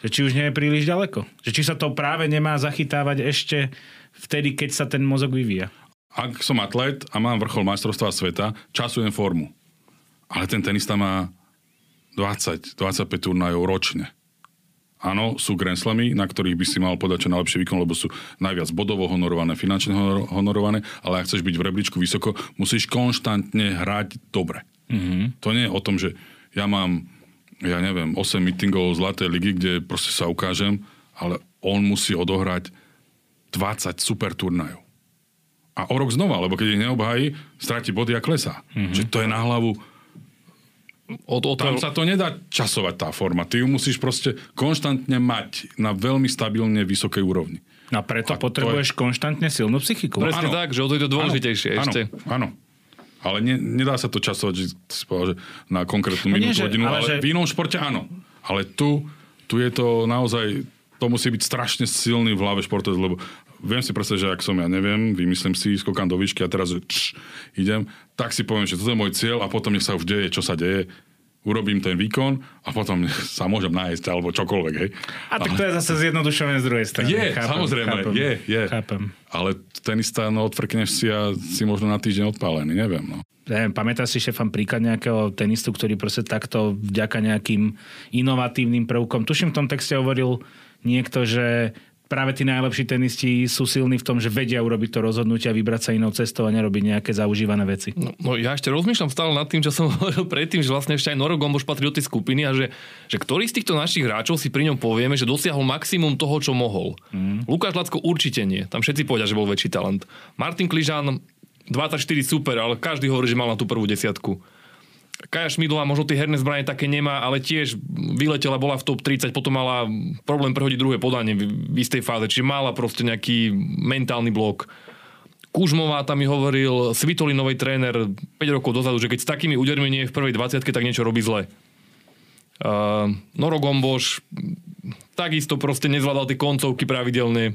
že či už nie je príliš ďaleko. Že či sa to práve nemá zachytávať ešte vtedy, keď sa ten mozog vyvíja. Ak som atlet a mám vrchol majstrovstva sveta, časujem formu. Ale ten tenista má 20-25 turnajov ročne. Áno, sú Grand Slamy, na ktorých by si mal podať čo najlepší výkon, lebo sú najviac bodovo honorované, finančne honorované, ale ak chceš byť v rebríčku vysoko, musíš konštantne hrať dobre. Mm-hmm. To nie je o tom, že ja mám, ja neviem, 8 meetingov Zlatej ligy, kde proste sa ukážem, ale on musí odohrať 20 super turnajov. A o rok znova, lebo keď ich neobhají, stráti body a klesá. Mm-hmm. Že to je na hlavu O, o Tam sa to nedá časovať tá forma. Ty ju musíš proste konštantne mať na veľmi stabilne vysokej úrovni. A preto a potrebuješ je... konštantne silnú psychiku. Presne tak, že o to je to dôležitejšie áno, ešte. Áno, ale ne, nedá sa to časovať že, že na konkrétnu no minútu, hodinu, ale, ale že... v inom športe áno. Ale tu, tu je to naozaj, to musí byť strašne silný v hlave športovec, lebo viem si predstaviť, že ak som ja neviem, vymyslím si, skokám do výšky a teraz čš, idem, tak si poviem, že toto je môj cieľ a potom nech sa už deje, čo sa deje urobím ten výkon a potom sa môžem nájsť alebo čokoľvek. Hej. A tak to je zase zjednodušené z druhej strany. Je, chápem, samozrejme, chápem, je, je. Chápem. Ale tenista, no odfrkneš si a si možno na týždeň odpálený, neviem. No. Neviem, pamätáš si, Štefan, príklad nejakého tenistu, ktorý proste takto vďaka nejakým inovatívnym prvkom, tuším v tom texte hovoril niekto, že práve tí najlepší tenisti sú silní v tom, že vedia urobiť to rozhodnutie a vybrať sa inou cestou a nerobiť nejaké zaužívané veci. No, no ja ešte rozmýšľam stále nad tým, čo som hovoril predtým, že vlastne ešte aj Noro Gomboš patrí do tej skupiny a že, že ktorý z týchto našich hráčov si pri ňom povieme, že dosiahol maximum toho, čo mohol. Mm. Lukáš Lacko určite nie. Tam všetci povedia, že bol väčší talent. Martin Kližan 24 super, ale každý hovorí, že mal na tú prvú desiatku. Kaja Šmidlová možno tie herné zbranie také nemá, ale tiež vyletela, bola v top 30, potom mala problém prehodiť druhé podanie v istej fáze, čiže mala proste nejaký mentálny blok. Kužmová tam mi hovoril, Svitolinový tréner 5 rokov dozadu, že keď s takými údermi nie je v prvej 20 tak niečo robí zle. Uh, Noro Gomboš takisto proste nezvládal tie koncovky pravidelne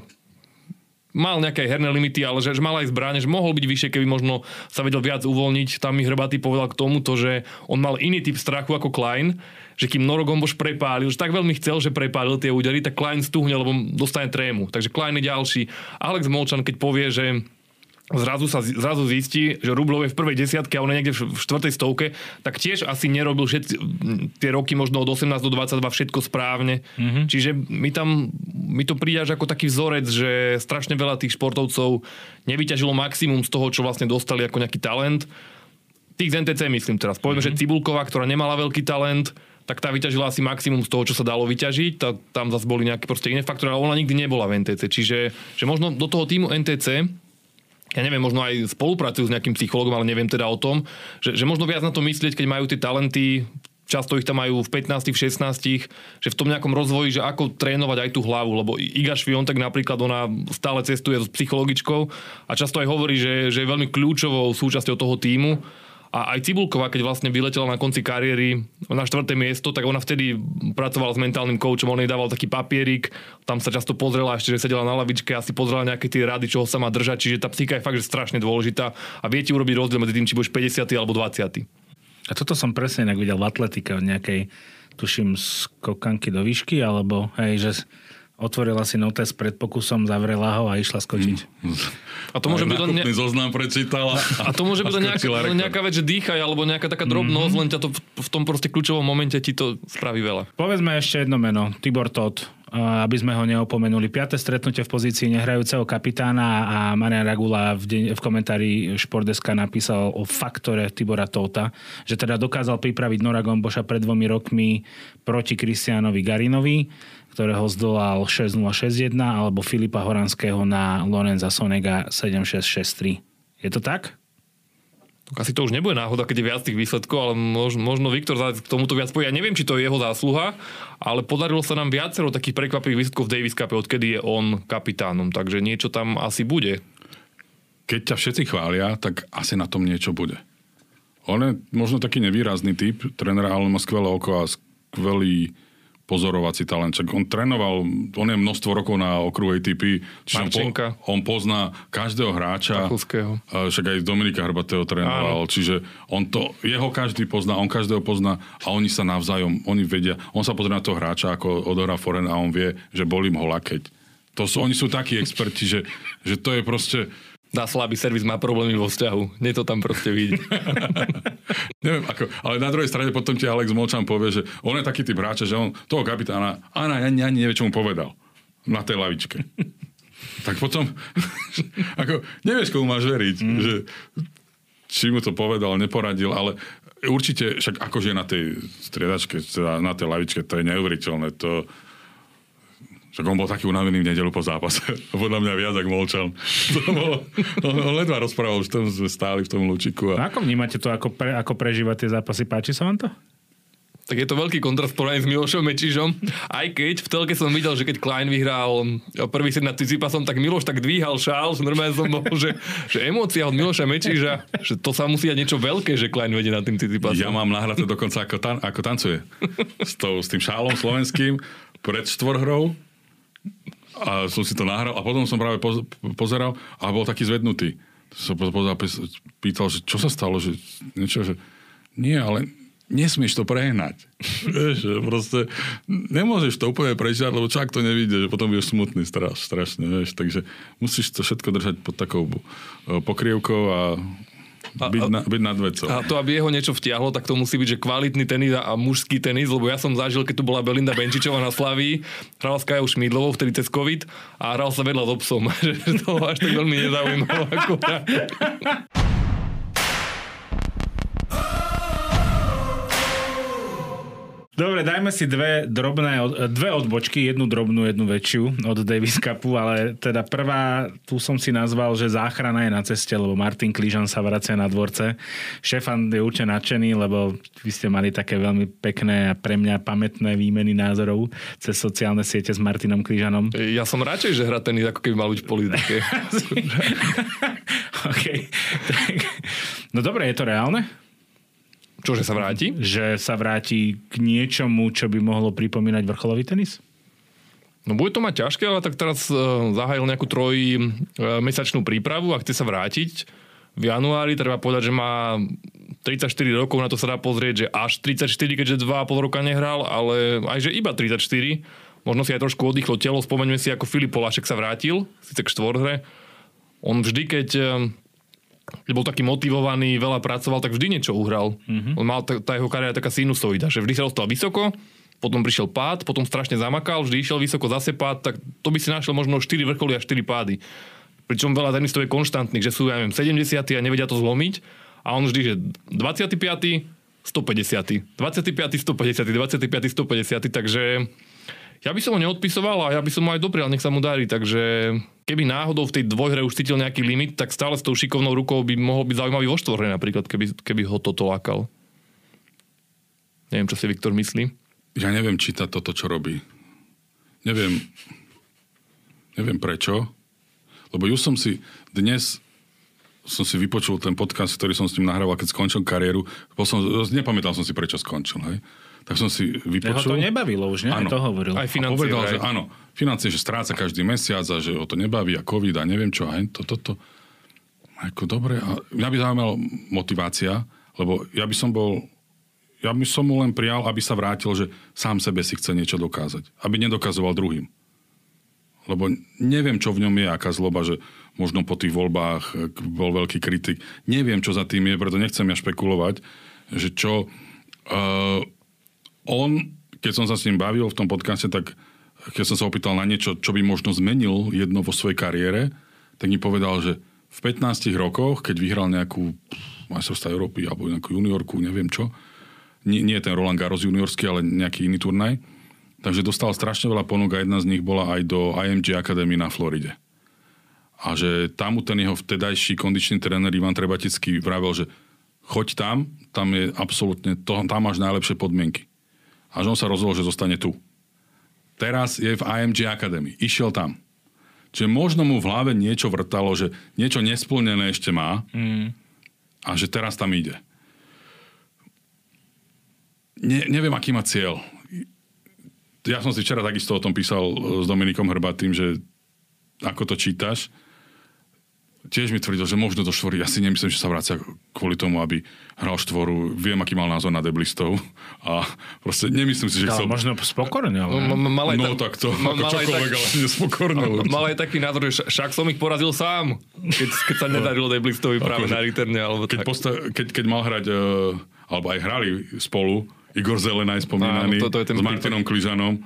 mal nejaké herné limity, ale že, že mal aj zbranie, že mohol byť vyššie, keby možno sa vedel viac uvoľniť. Tam mi Hrbatý povedal k tomu, to, že on mal iný typ strachu ako Klein, že kým Noro Gomboš prepálil, že tak veľmi chcel, že prepálil tie údery, tak Klein stuhne, lebo dostane trému. Takže Klein je ďalší. Alex Molčan, keď povie, že zrazu sa zrazu zistí, že Rublov je v prvej desiatke a on je niekde v štvrtej stovke, tak tiež asi nerobil všetci, tie roky možno od 18 do 22 všetko správne. Mm-hmm. Čiže mi tam, mi to príde až ako taký vzorec, že strašne veľa tých športovcov nevyťažilo maximum z toho, čo vlastne dostali ako nejaký talent. Tých z NTC myslím teraz. Povedzme, mm-hmm. že Cibulková, ktorá nemala veľký talent, tak tá vyťažila asi maximum z toho, čo sa dalo vyťažiť. Tá, tam zase boli nejaké proste iné faktory, ale ona nikdy nebola v NTC. Čiže že možno do toho týmu NTC ja neviem, možno aj spolupracujú s nejakým psychologom, ale neviem teda o tom, že, že možno viac na to myslieť, keď majú tie talenty, často ich tam majú v 15, v 16, že v tom nejakom rozvoji, že ako trénovať aj tú hlavu, lebo Iga Šviontek napríklad, ona stále cestuje s psychologičkou a často aj hovorí, že, že je veľmi kľúčovou súčasťou toho týmu a aj Cibulková, keď vlastne vyletela na konci kariéry na štvrté miesto, tak ona vtedy pracovala s mentálnym koučom, on jej dával taký papierik, tam sa často pozrela ešte, že sedela na lavičke a si pozrela nejaké tie rady, čoho sa má držať, čiže tá psychika je fakt že strašne dôležitá a viete urobiť rozdiel medzi tým, či budeš 50 alebo 20. A toto som presne inak videl v atletike, v nejakej, tuším, skokanky do výšky, alebo hej, že otvorila si notes pred pokusom, zavrela ho a išla skočiť. Mm. A to môže byť len... Ne... zoznam prečítala. A to môže byť len nejaká, nejaká vec, že dýchaj, alebo nejaká taká drobnosť, mm-hmm. len ťa to v, v tom proste kľúčovom momente ti to spraví veľa. Povedzme ešte jedno meno. Tibor Todd, aby sme ho neopomenuli. Piaté stretnutie v pozícii nehrajúceho kapitána a Marian Ragula v, deň, v komentári Špordeska napísal o faktore Tibora Touta, že teda dokázal pripraviť Nora Gomboša pred dvomi rokmi proti Kristianovi Garinovi, ktorého zdolal 6-0-6-1, alebo Filipa Horanského na Lorenza Sonega 7-6-6-3. Je to tak? asi to už nebude náhoda, keď je viac tých výsledkov, ale možno, možno Viktor k tomuto viac povie. Ja neviem, či to je jeho zásluha, ale podarilo sa nám viacero takých prekvapivých výsledkov v Davis Cup, odkedy je on kapitánom, takže niečo tam asi bude. Keď ťa všetci chvália, tak asi na tom niečo bude. On je možno taký nevýrazný typ trénera, ale má skvelé oko a skvelý pozorovací talent. Čak on trénoval, on je množstvo rokov na okruhu ATP, čiže on, po, on pozná každého hráča. Pachulského. Však aj Dominika Hrbatého trénoval, Áno. čiže on to, jeho každý pozná, on každého pozná a oni sa navzájom, oni vedia, on sa pozrie na toho hráča, ako odohrá foren a on vie, že bolím ho lakeť. To sú, oni sú takí experti, že, že to je proste, na slabý servis má problémy vo vzťahu. Nie to tam proste vidí. Neviem, ako, ale na druhej strane potom ti Alex Molčan povie, že on je taký typ hráča, že on toho kapitána Ana ani, ani nevie, čo mu povedal na tej lavičke. tak potom ako, nevieš, komu máš veriť. Mm. Že, či mu to povedal, neporadil, ale určite, však akože na tej striedačke, teda na tej lavičke, to je neuveriteľné. To, však on bol taký unavený v nedelu po zápase. Podľa mňa viac, ak molčal. on, on ledva rozprával, že tam sme stáli v tom lučiku. A... Ako vnímate to, ako, pre, ako prežívať tie zápasy? Páči sa vám to? Tak je to veľký kontrast porovnaný s Milošom Mečižom. Aj keď v telke som videl, že keď Klein vyhral prvý set nad Cicipasom, tak Miloš tak dvíhal šál, že normálne som bol, že, že emócia od Miloša Mečiža, že to sa musí dať niečo veľké, že Klein vedie nad tým Cicipasom. Ja mám nahraté dokonca ako, tan- ako tancuje. S, tou, s tým šálom slovenským pred štvorhrou a som si to nahral a potom som práve pozeral a bol taký zvednutý. Som pozeral, pýtal, že čo sa stalo, že niečo, že nie, ale nesmieš to prehnať. Vieš, proste nemôžeš to úplne prečítať, lebo čak to nevidie, že potom budeš smutný straš, strašne, vieš. Takže musíš to všetko držať pod takou eh, pokrievkou a byť, na, byť nad vecou. A to, aby jeho niečo vtiahlo, tak to musí byť, že kvalitný tenis a mužský tenis, lebo ja som zažil, keď tu bola Belinda Benčičová na Slaví, hral s Kajou Šmídlovou vtedy cez COVID a hral sa vedľa s obsom, že to až tak veľmi nezaujímalo. Dobre, dajme si dve drobné, dve odbočky, jednu drobnú, jednu väčšiu od Davis Cupu, ale teda prvá, tu som si nazval, že záchrana je na ceste, lebo Martin Klížan sa vracia na dvorce. Štefan je určite nadšený, lebo vy ste mali také veľmi pekné a pre mňa pamätné výmeny názorov cez sociálne siete s Martinom Klížanom. Ja som radšej, že hrá tenis, ako keby mal byť v politike. okay. No dobre, je to reálne? Čo, že sa vráti? Že sa vráti k niečomu, čo by mohlo pripomínať vrcholový tenis? No bude to mať ťažké, ale tak teraz uh, zahájil nejakú trojmesačnú prípravu a chce sa vrátiť. V januári treba povedať, že má 34 rokov, na to sa dá pozrieť, že až 34, keďže 2,5 roka nehral, ale aj že iba 34. Možno si aj trošku oddychlo telo. Spomeňme si, ako Filip Polášek sa vrátil, síce k štvorhre. On vždy, keď keď bol taký motivovaný, veľa pracoval, tak vždy niečo uhral. Mm-hmm. On mal, tá, tá jeho kariéra taká sinusoida, že vždy sa dostal vysoko, potom prišiel pád, potom strašne zamakal, vždy išiel vysoko, zase pád, tak to by si našiel možno 4 vrcholy a 4 pády. Pričom veľa tenistov je konštantných, že sú, ja neviem, 70 a nevedia to zlomiť a on vždy, že 25 150. 25, 150, 25, 150, takže ja by som ho neodpisoval a ja by som mu aj doprial, nech sa mu darí. Takže keby náhodou v tej dvojhre už cítil nejaký limit, tak stále s tou šikovnou rukou by mohol byť zaujímavý vo štvorhre napríklad, keby, keby ho toto lákal. Neviem, čo si Viktor myslí. Ja neviem čítať toto, čo robí. Neviem, neviem prečo, lebo už som si dnes som si vypočul ten podcast, ktorý som s ním nahrával, keď skončil kariéru. Som, nepamätal som si, prečo skončil. Hej? Tak som si vypočul. Jeho to nebavilo už, ne? Áno. to hovoril. Aj financie. A povedal, že áno, financie, že stráca každý mesiac a že ho to nebaví a covid a neviem čo. A to, toto. To. Ako dobre. A mňa by zaujímala motivácia, lebo ja by som bol ja by som mu len prijal, aby sa vrátil, že sám sebe si chce niečo dokázať. Aby nedokazoval druhým. Lebo neviem, čo v ňom je, aká zloba, že možno po tých voľbách bol veľký kritik. Neviem, čo za tým je, preto nechcem ja špekulovať, že čo... Uh, on, keď som sa s ním bavil v tom podcaste, tak keď som sa opýtal na niečo, čo by možno zmenil jedno vo svojej kariére, tak mi povedal, že v 15 rokoch, keď vyhral nejakú majstrovstvá Európy alebo nejakú juniorku, neviem čo, nie, nie ten Roland Garros juniorský, ale nejaký iný turnaj, takže dostal strašne veľa ponúk a jedna z nich bola aj do IMG Academy na Floride. A že tam ten jeho vtedajší kondičný tréner Ivan Trebatický vravel, že choď tam, tam je absolútne, to, tam máš najlepšie podmienky. A že on sa rozhodol, že zostane tu. Teraz je v IMG Academy. Išiel tam. Čiže možno mu v hlave niečo vrtalo, že niečo nesplnené ešte má mm. a že teraz tam ide. Ne, neviem, aký má cieľ. Ja som si včera takisto o tom písal e, s Dominikom Hrbatým, že ako to čítaš, tiež mi tvrdil, že možno do štvory, ja si nemyslím, že sa vracia kvôli tomu, aby hral štvoru, viem, aký mal názor na deblistov a proste nemyslím si, že chcel... možno spokorne, ale... No, mal aj no tak to, mal, ako čokoľvek, ale nespokorne. Mal aj taký názor, že však som ich porazil sám, keď, keď sa nedarilo deblistovi práve na riterne, alebo keď, tak. Posta- keď, keď mal hrať, uh, alebo aj hrali spolu, Igor Zelenaj spomínaný, Áno, to, to je ten s Martinom Kližanom,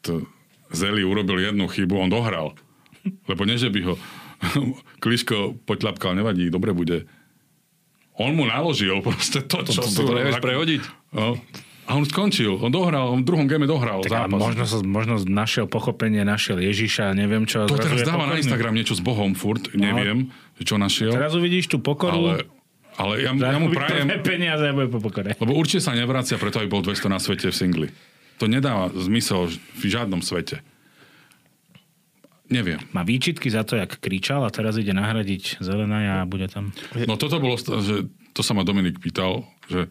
to Zeli urobil jednu chybu, on dohral. Lebo nie, že by ho Kliško poťľapkal, nevadí, dobre bude. On mu naložil proste to, čo... To, to, to, to nevieš prehodiť? No. A on skončil, on dohral, on v druhom game dohral tak zápas. Možno, sa, možno našiel pochopenie, našiel Ježiša, neviem čo. To teraz dáva na Instagram niečo s Bohom furt, no. neviem, no, čo našiel. Teraz uvidíš tú pokoru. Ale, ale ja, ja mu prajem... peniaze bude po pokore. Lebo určite sa nevracia preto, aby bol 200 na svete v singli. To nedáva zmysel v žiadnom svete. Neviem. Má výčitky za to, jak kričal a teraz ide nahradiť zelená a bude tam... No toto bolo, že to sa ma Dominik pýtal, že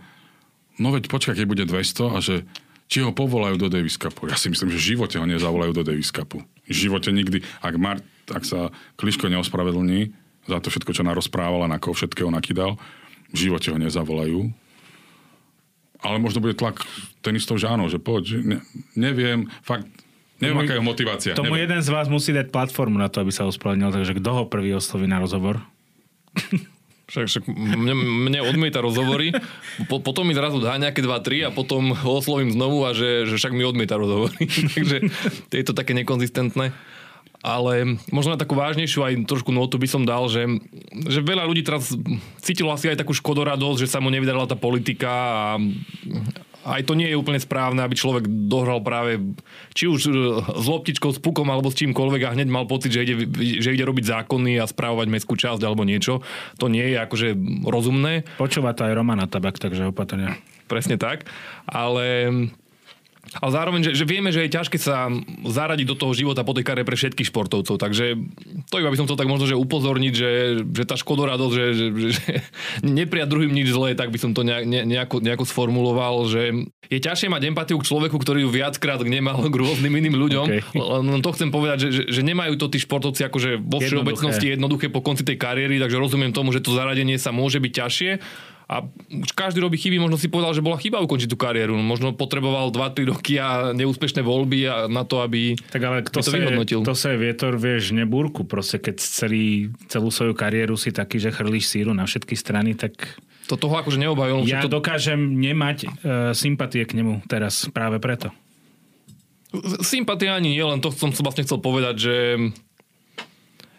no veď počkaj, keď bude 200 a že či ho povolajú do Davis Cupu. Ja si myslím, že v živote ho nezavolajú do Davis Cupu. V živote nikdy. Ak, Mar- ak sa Kliško neospravedlní za to všetko, čo narozprával a na koho všetkého nakydal, v živote ho nezavolajú. Ale možno bude tlak tenistov, že áno, že poď. Ne, neviem, fakt Neviem, aká je motivácia. Tomu neviem. jeden z vás musí dať platformu na to, aby sa ospravedlnil, takže kto ho prvý osloví na rozhovor? Však, však mne, mne odmieta rozhovory, po, potom mi zrazu dá nejaké 2-3 a potom ho oslovím znovu a že, že však mi odmieta rozhovory. Takže je to také nekonzistentné. Ale možno na takú vážnejšiu aj trošku notu by som dal, že, že veľa ľudí teraz cítilo asi aj takú škodoradosť, že sa mu nevydarila tá politika a, aj to nie je úplne správne, aby človek dohral práve či už e, s loptičkou, s pukom alebo s čímkoľvek a hneď mal pocit, že ide, že ide robiť zákony a správovať mestskú časť alebo niečo. To nie je akože rozumné. Počúva to aj Romana Tabak, takže opatrne. Presne tak. Ale ale zároveň, že, že vieme, že je ťažké sa zaradiť do toho života po tej kare pre všetkých športovcov. Takže to iba by som chcel tak možno, že upozorniť, že, že tá škodoradosť, že, že, že neprijať druhým nič zlé, tak by som to nejako, nejako sformuloval, že je ťažšie mať empatiu k človeku, ktorý ju viackrát nemal k rôznym iným ľuďom. Okay. Len to chcem povedať, že, že, že nemajú to tí športovci akože vo všeobecnosti jednoduché. jednoduché po konci tej kariéry, takže rozumiem tomu, že to zaradenie sa môže byť ťažšie a už každý robí chyby, možno si povedal, že bola chyba ukončiť tú kariéru. Možno potreboval 2-3 roky a neúspešné voľby a na to, aby tak ale kto to vyhodnotil. To sa je vietor, vieš, nebúrku. Proste keď celý, celú svoju kariéru si taký, že chrlíš síru na všetky strany, tak... To toho akože neobhajol. Ja to... dokážem nemať uh, sympatie k nemu teraz práve preto. Sympatia ani nie, len to som vlastne chcel povedať, že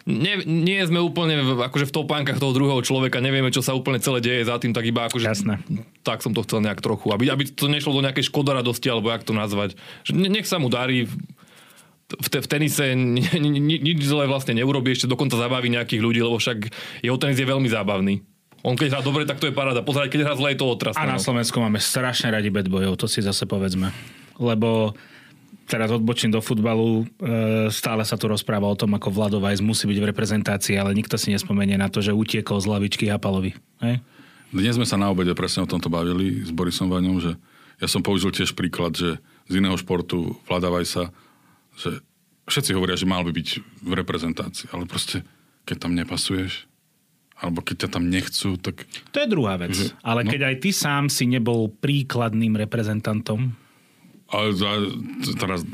nie, nie sme úplne v, akože v topánkach toho druhého človeka, nevieme, čo sa úplne celé deje za tým, tak iba akože... Jasné. Tak som to chcel nejak trochu, aby, aby to nešlo do nejakej škodoradosti, alebo jak to nazvať. Že nech sa mu darí, v, te, v tenise ni, ni, ni, nič zle vlastne neurobí, ešte dokonca zabaví nejakých ľudí, lebo však jeho tenis je veľmi zábavný. On keď hrá dobre, tak to je paráda. Pozerať, keď hrá zle, je to otrasné. A na. Slovensku máme strašne radi bad to si zase povedzme. Lebo teraz odbočím do futbalu, e, stále sa tu rozpráva o tom, ako Vlado Vajs musí byť v reprezentácii, ale nikto si nespomenie na to, že utiekol z lavičky Hapalovi. Hej? Dnes sme sa na obede presne o tomto bavili s Borisom Vaňom, že ja som použil tiež príklad, že z iného športu Vlada Vajsa, že všetci hovoria, že mal by byť v reprezentácii, ale proste keď tam nepasuješ, alebo keď ťa tam nechcú, tak... To je druhá vec. Že, ale no? keď aj ty sám si nebol príkladným reprezentantom, ale za, teraz...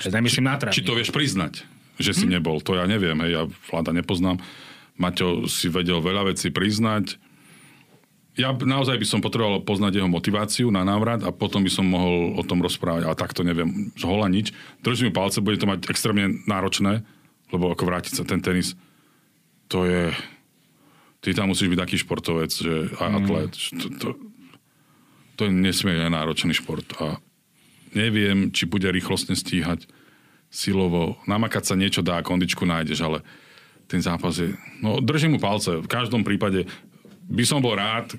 Nemyslím na Či to vieš priznať, že si hm? nebol, to ja neviem, hej, ja vláda nepoznám. Maťo si vedel veľa vecí priznať. ja naozaj by som potreboval poznať jeho motiváciu na návrat a potom by som mohol o tom rozprávať, ale takto neviem z hola nič. Držím palce, bude to mať extrémne náročné, lebo ako vrátiť sa ten tenis, to je... Ty tam musíš byť taký športovec, že a atlet. že To, to, to je nesmierne náročný šport a neviem, či bude rýchlostne stíhať silovo. Namakať sa niečo dá, kondičku nájdeš, ale ten zápas je... No, držím mu palce. V každom prípade by som bol rád,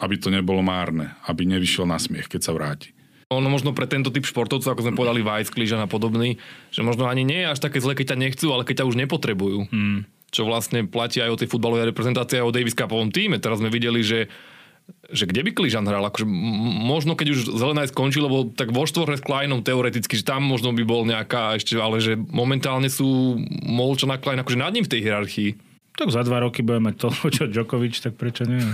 aby to nebolo márne, aby nevyšiel na smiech, keď sa vráti. Ono možno pre tento typ športovcov, ako sme povedali Vajs, a podobný, že možno ani nie je až také zle, keď ťa nechcú, ale keď ťa už nepotrebujú. Hmm. Čo vlastne platí aj o tej futbalovej reprezentácii a o Davis Cupovom týme. Teraz sme videli, že že kde by Kližan hral? Akože možno keď už Zelenaj skončil, lebo tak vo štvorhe s Kleinom teoreticky, že tam možno by bol nejaká ešte, ale že momentálne sú Molčan a Klein akože nad ním v tej hierarchii. Tak za dva roky budeme mať to, čo Djokovic, tak prečo nie?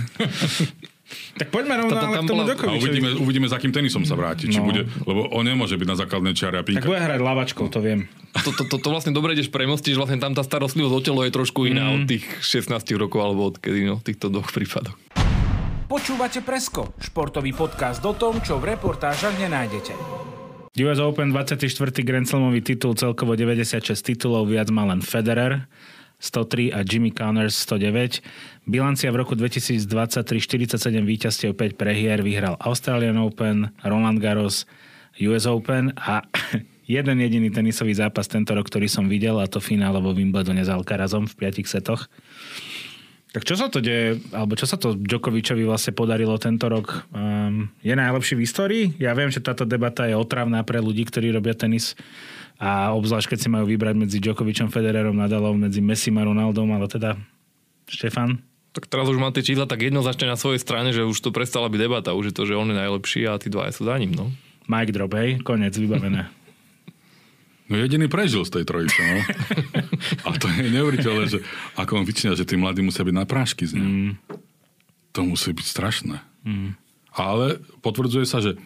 tak poďme rovno Tá- tá- ale k tomu A Djokovičovi. uvidíme, uvidíme, s akým tenisom sa vráti. Či No. bude, lebo on nemôže byť na základnej čiare a Tak pinka. bude hrať lavačkou, to viem. To, to, to, to vlastne dobre ideš premostiť, že vlastne tam tá starostlivosť o telo je trošku iná mm. od tých 16 rokov alebo odkedy, no, v týchto dvoch prípadoch. Počúvate Presko, športový podcast o tom, čo v reportážach nenájdete. US Open 24. Grand Slamový titul, celkovo 96 titulov, viac má len Federer, 103 a Jimmy Connors 109. Bilancia v roku 2023 47 víťazstiev 5 prehier, vyhral Australian Open, Roland Garros, US Open a jeden jediný tenisový zápas tento rok, ktorý som videl a to finále Wimbledone s Alcarazom v 5 setoch. Tak čo sa to deje, alebo čo sa to Djokovičovi vlastne podarilo tento rok? Um, je najlepší v histórii? Ja viem, že táto debata je otravná pre ľudí, ktorí robia tenis a obzvlášť, keď si majú vybrať medzi Djokovičom, Federerom, Nadalom, medzi Messi a Ronaldom, ale teda Štefan? Tak teraz už mám tie čísla tak jednoznačne na svojej strane, že už to prestala byť debata. Už je to, že on je najlepší a tí dva sú za ním. No. Mike drop, hej? Konec, vybavené. No jediný prežil z tej trojice, no. A to je neuveriteľné, že ako on vyčína, že tí mladí musia byť na prášky z ním. Mm. To musí byť strašné. Mm. Ale potvrdzuje sa, že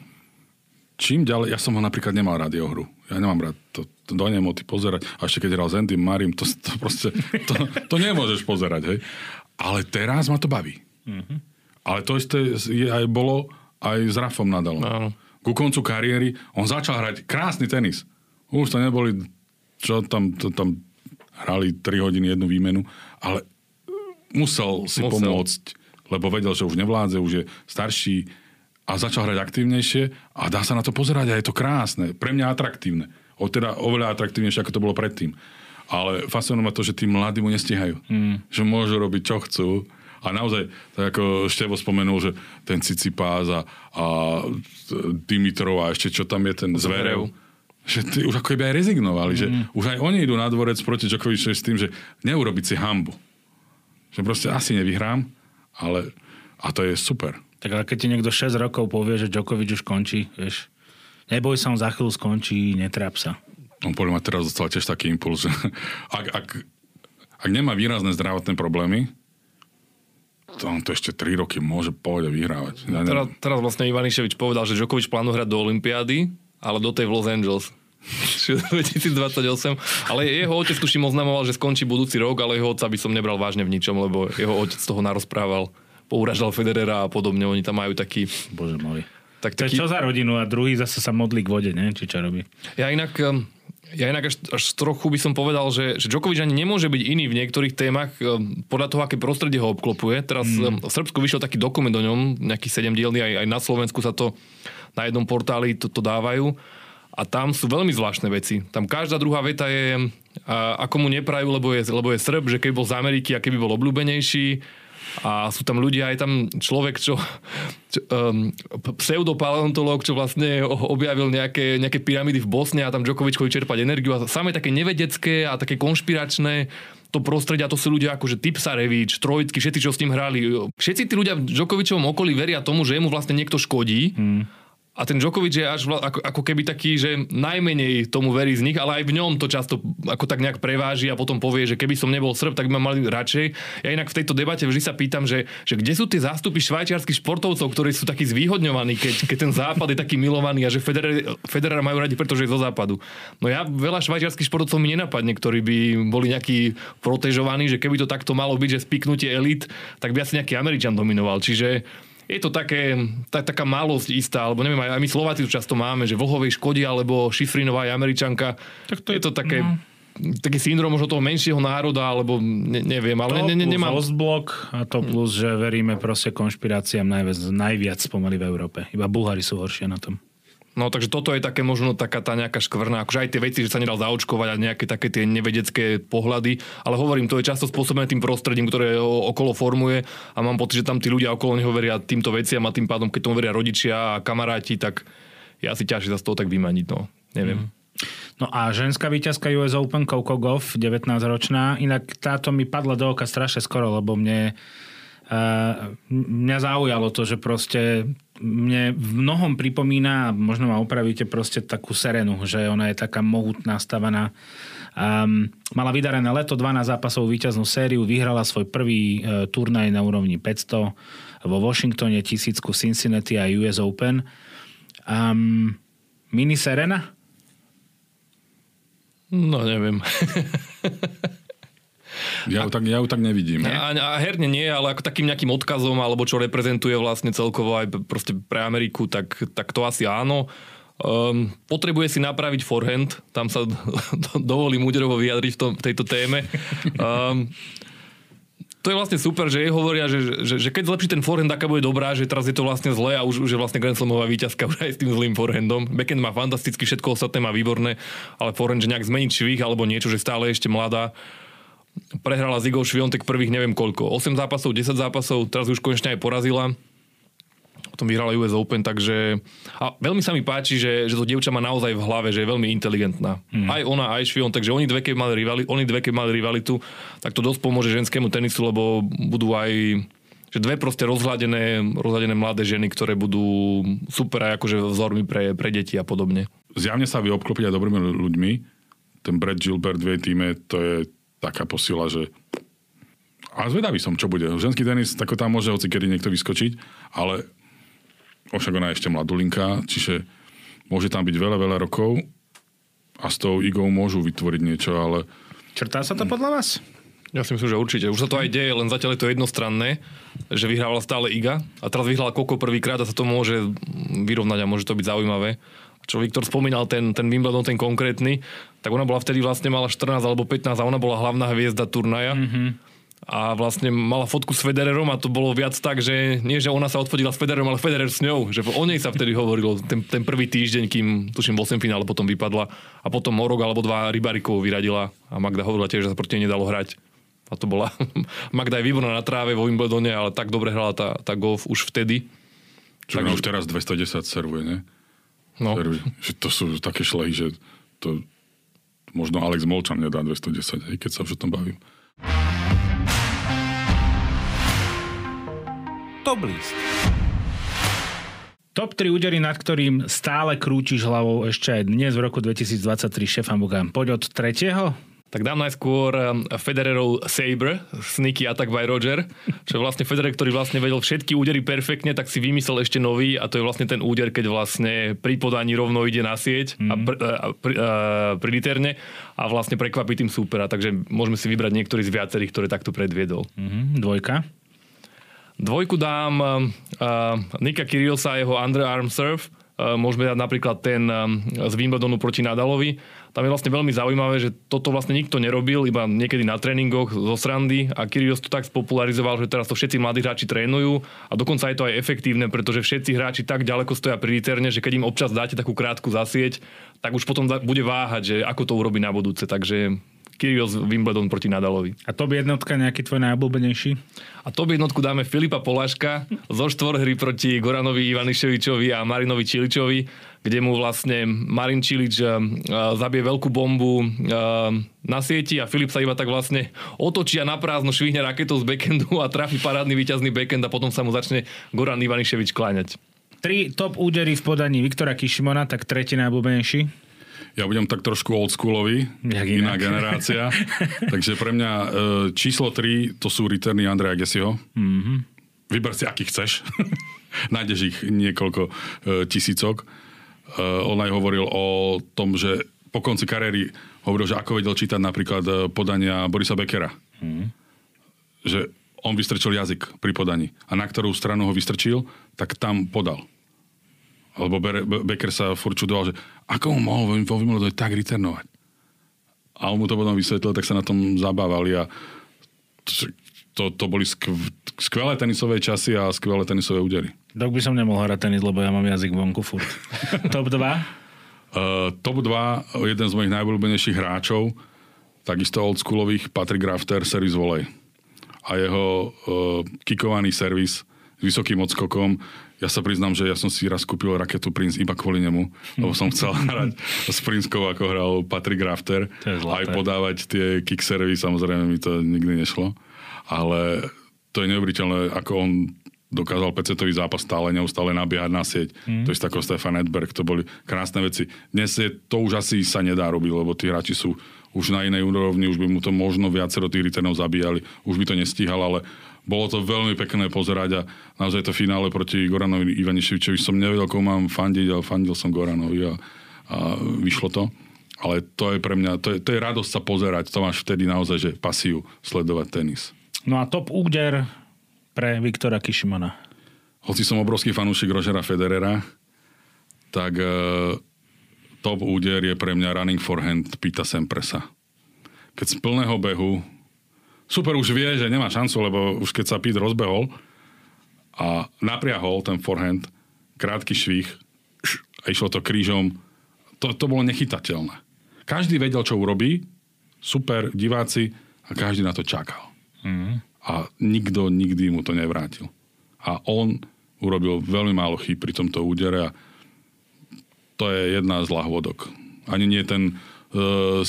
čím ďalej, ja som ho napríklad nemal rád jeho hru. Ja nemám rád to, to do nemoty pozerať. A ešte keď hral s Andy Marim, to, to proste, to, to nemôžeš pozerať, hej. Ale teraz ma to baví. Mm-hmm. Ale to isté je aj bolo aj s Rafom Nadalom. Áno. Ku koncu kariéry on začal hrať krásny tenis. Už to neboli, čo tam, to, tam hrali 3 hodiny jednu výmenu, ale musel si Musel. pomôcť, lebo vedel, že už nevládze, už je starší a začal hrať aktívnejšie a dá sa na to pozerať a je to krásne. Pre mňa atraktívne. O, teda oveľa atraktívnejšie, ako to bolo predtým. Ale fascinuje ma to, že tí mladí mu nestihajú. Mm. Že môžu robiť, čo chcú. A naozaj, tak ako Števo spomenul, že ten Cicipás a, a Dimitrov a ešte čo tam je ten Zverev, že tí už ako keby aj rezignovali, že už aj oni idú na dvorec proti Djokovičovi s tým, že neurobiť si hambu. Že proste asi nevyhrám, ale a to je super. Tak ale keď ti niekto 6 rokov povie, že Djokovic už končí, vieš, neboj sa, on za chvíľu skončí, netráp sa. On podľa mňa teraz dostal tiež taký impuls, že ak, ak, ak nemá výrazné zdravotné problémy, to on to ešte 3 roky môže pohode vyhrávať. Ja Teraz, teraz vlastne Ivaniševič povedal, že Djokovic plánuje hrať do Olympiády, ale do tej v Los Angeles. Čiže 2028. Ale jeho otec tuším oznamoval, že skončí budúci rok, ale jeho otca by som nebral vážne v ničom, lebo jeho otec toho narozprával. Pouražal Federera a podobne. Oni tam majú taký... Bože môj. Tak, To je taký čo za rodinu a druhý zase sa modlí k vode, ne? Či čo robí? Ja inak, ja inak až, až trochu by som povedal, že, že Djokovic ani nemôže byť iný v niektorých témach podľa toho, aké prostredie ho obklopuje. Teraz mm. v Srbsku vyšiel taký dokument o ňom, nejaký sedemdielný, aj, aj na Slovensku sa to na jednom portáli to, to dávajú. A tam sú veľmi zvláštne veci. Tam každá druhá veta je, ako mu neprajú, lebo je, lebo je Srb, že keby bol z Ameriky a keby bol obľúbenejší. A sú tam ľudia, aj tam človek, čo, čo um, pseudopaleontológ, čo vlastne objavil nejaké, nejaké pyramidy v Bosne a tam Djokovic chodí čerpať energiu a samé také nevedecké a také konšpiračné to prostredie a to sú ľudia ako že Tipsarevič, Trojitsky, všetci, čo s tým hrali. Všetci tí ľudia v Djokovičovom okolí veria tomu, že jemu vlastne niekto škodí. Hmm. A ten Djokovic je až vla, ako, ako keby taký, že najmenej tomu verí z nich, ale aj v ňom to často ako tak nejak preváži a potom povie, že keby som nebol Srb, tak by ma mali radšej. Ja inak v tejto debate vždy sa pýtam, že, že kde sú tie zástupy švajčiarských športovcov, ktorí sú takí zvýhodňovaní, keď, keď ten západ je taký milovaný a že Federer, majú radi, pretože je zo západu. No ja veľa švajčiarských športovcov mi nenapadne, ktorí by boli nejakí protežovaní, že keby to takto malo byť, že spiknutie elit, tak by asi nejaký Američan dominoval. Čiže je to také, tak, taká malosť istá, alebo neviem, aj, my Slováci to často máme, že Vlhovej škodí, alebo Šifrinová je Američanka. Tak to je to také... No taký syndrom možno toho menšieho národa, alebo ne, neviem, ale to ne, ne, nemám... Ostblok a to plus, že veríme proste konšpiráciám najviac, najviac pomaly v Európe. Iba Bulhári sú horšie na tom. No takže toto je také možno taká tá nejaká škvrna, akože aj tie veci, že sa nedal zaočkovať a nejaké také tie nevedecké pohľady, ale hovorím, to je často spôsobené tým prostredím, ktoré okolo formuje a mám pocit, že tam tí ľudia okolo neho veria týmto veciam a tým pádom, keď tomu veria rodičia a kamaráti, tak je asi ťažšie sa z toho tak vymaniť, no. Neviem. Mm. No a ženská víťazka US Open Coco Goff, 19-ročná, inak táto mi padla do oka strašne skoro, lebo mne Uh, mňa zaujalo to, že proste mne v mnohom pripomína, možno ma opravíte, proste takú Serenu, že ona je taká mohutná, stavaná. Um, mala vydarené leto, 12 zápasov víťaznú sériu, vyhrala svoj prvý uh, turnaj na úrovni 500 vo Washingtone, tisícku Cincinnati a US Open. Um, mini Serena? No, neviem. Ja ju tak, ja ju tak nevidím. A, a herne nie, ale ako takým nejakým odkazom, alebo čo reprezentuje vlastne celkovo aj proste pre Ameriku, tak, tak to asi áno. Um, potrebuje si napraviť forehand, tam sa dovolím úderovo vyjadriť v, tom, v tejto téme. Um, to je vlastne super, že jej hovoria, že, že, že keď zlepší ten forehand, aká bude dobrá, že teraz je to vlastne zlé a už, už je vlastne Grand Slamová víťazka už aj s tým zlým forehandom. Backhand má fantasticky, všetko ostatné má výborné, ale forehand, že nejak zmeniť švih alebo niečo, že stále ešte mladá prehrala z Igor Šviontek prvých neviem koľko. 8 zápasov, 10 zápasov, teraz už konečne aj porazila. Potom vyhrala US Open, takže... A veľmi sa mi páči, že, že to dievča má naozaj v hlave, že je veľmi inteligentná. Hmm. Aj ona, aj Švion, takže oni dve, keď mali, rivali, oni dve, keď mali rivalitu, tak to dosť pomôže ženskému tenisu, lebo budú aj že dve proste rozhľadené, rozhľadené mladé ženy, ktoré budú super aj akože vzormi pre, pre deti a podobne. Zjavne sa vy obklopiť aj dobrými ľuďmi. Ten Brad Gilbert v jej týme, to je taká posila, že a zvedavý som, čo bude. Ženský tenis, tako tam môže hoci kedy niekto vyskočiť, ale však ona je ešte mladulinka, čiže môže tam byť veľa, veľa rokov a s tou igou môžu vytvoriť niečo, ale... Črtá sa to podľa vás? Ja si myslím, že určite. Už sa to aj deje, len zatiaľ je to jednostranné, že vyhrávala stále Iga a teraz vyhrala Koko prvýkrát a sa to môže vyrovnať a môže to byť zaujímavé čo Viktor spomínal, ten, ten Wimbledon, ten konkrétny, tak ona bola vtedy vlastne mala 14 alebo 15 a ona bola hlavná hviezda turnaja. Mm-hmm. A vlastne mala fotku s Federerom a to bolo viac tak, že nie, že ona sa odfotila s Federerom, ale Federer s ňou. Že o nej sa vtedy hovorilo ten, ten prvý týždeň, kým tuším v 8 finále potom vypadla a potom o rok alebo dva Rybarikov vyradila a Magda hovorila tiež, že sa proti nej nedalo hrať. A to bola Magda je výborná na tráve vo Wimbledone, ale tak dobre hrala tá, tá golf už vtedy. Čo tak, už teraz 210 servuje, ne? No. Ktorý, že to sú také šlehy, že to možno Alex Molčan nedá 210, aj keď sa už o tom bavím. Top list. Top 3 údery, nad ktorým stále krúčiš hlavou ešte aj dnes v roku 2023 šefam Bogán. Poď od tretieho? Tak dám najskôr um, Federerov Sabre, Sneaky Attack by Roger, čo je vlastne Federer, ktorý vlastne vedel všetky údery perfektne, tak si vymyslel ešte nový a to je vlastne ten úder, keď vlastne pri podaní rovno ide na sieť mm. a, pr, a, pr, a pri literne a vlastne prekvapí tým supera. Takže môžeme si vybrať niektorý z viacerých, ktoré takto predviedol. Mm-hmm. Dvojka? Dvojku dám uh, Nika Kirillsa a jeho underarm serve. Uh, môžeme dať napríklad ten um, z Wimbledonu proti Nadalovi tam je vlastne veľmi zaujímavé, že toto vlastne nikto nerobil, iba niekedy na tréningoch zo srandy a Kyrgios to tak spopularizoval, že teraz to všetci mladí hráči trénujú a dokonca je to aj efektívne, pretože všetci hráči tak ďaleko stoja pri literne, že keď im občas dáte takú krátku zasieť, tak už potom bude váhať, že ako to urobí na budúce. Takže Kyrgios Wimbledon proti Nadalovi. A to by jednotka nejaký tvoj najobľúbenejší? A to by jednotku dáme Filipa Polaška zo štvorhry proti Goranovi Ivaniševičovi a Marinovi Čiličovi, kde mu vlastne Marin Čilič uh, zabije veľkú bombu uh, na sieti a Filip sa iba tak vlastne otočí a naprázdno švihne raketou z backendu a trafi parádny víťazný backend a potom sa mu začne Goran Ivaniševič kláňať. Tri top údery v podaní Viktora Kišimona, tak tretí najobľúbenejší. Ja budem tak trošku oldschoolový, Jak iná inak. generácia. Takže pre mňa e, číslo 3 to sú returny Andreja Gesiho. Mm-hmm. Vyber si, aký chceš. Nájdeš ich niekoľko e, tisícok. E, on aj hovoril o tom, že po konci kariéry hovoril, že ako vedel čítať napríklad e, podania Borisa Beckera. Mm-hmm. Že on vystrčil jazyk pri podaní. A na ktorú stranu ho vystrčil, tak tam podal. Lebo Be- Be- Becker sa furt čudoval, že ako mu mohol vo Wimbledone tak returnovať. A on mu to potom vysvetlil, tak sa na tom zabávali a to, to, to boli skv, skvelé tenisové časy a skvelé tenisové údery. Dok by som nemohol hrať tenis, lebo ja mám jazyk vonku furt. top 2? Uh, top 2, jeden z mojich najobľúbenejších hráčov, takisto oldschoolových, Patrick Rafter, servis volej. A jeho uh, kikovaný servis s vysokým odskokom. Ja sa priznám, že ja som si raz kúpil raketu Prince iba kvôli nemu, lebo som chcel hrať s Prinskou, ako hral Patrick Rafter. To je zlaté. Aj podávať tie kick servy, samozrejme mi to nikdy nešlo. Ale to je neuveriteľné, ako on dokázal pecetový zápas stále neustále nabiehať na sieť. Mm. To je ako Stefan Edberg, to boli krásne veci. Dnes je, to už asi sa nedá robiť, lebo tí hráči sú už na inej úrovni, už by mu to možno viacero tých returnov zabíjali, už by to nestíhal, ale bolo to veľmi pekné pozerať a naozaj to finále proti Goranovi Ivaniševičovi som nevedel, komu mám fandiť, ale fandil som Goranovi a, a vyšlo to. Ale to je pre mňa, to je, to je radosť sa pozerať, to máš vtedy naozaj, že pasiu sledovať tenis. No a top úder pre Viktora Kišimona. hoci som obrovský fanúšik Rožera Federera, tak e, top úder je pre mňa running forehand Pita Sempresa. Keď z plného behu, super už vie, že nemá šancu, lebo už keď sa Pete rozbehol a napriahol ten forehand, krátky švih a išlo to krížom, to, to bolo nechytateľné. Každý vedel, čo urobí, super, diváci, a každý na to čakal. A nikto nikdy mu to nevrátil. A on urobil veľmi málo chýb pri tomto údere a to je jedna z lahvodok. Ani nie ten uh,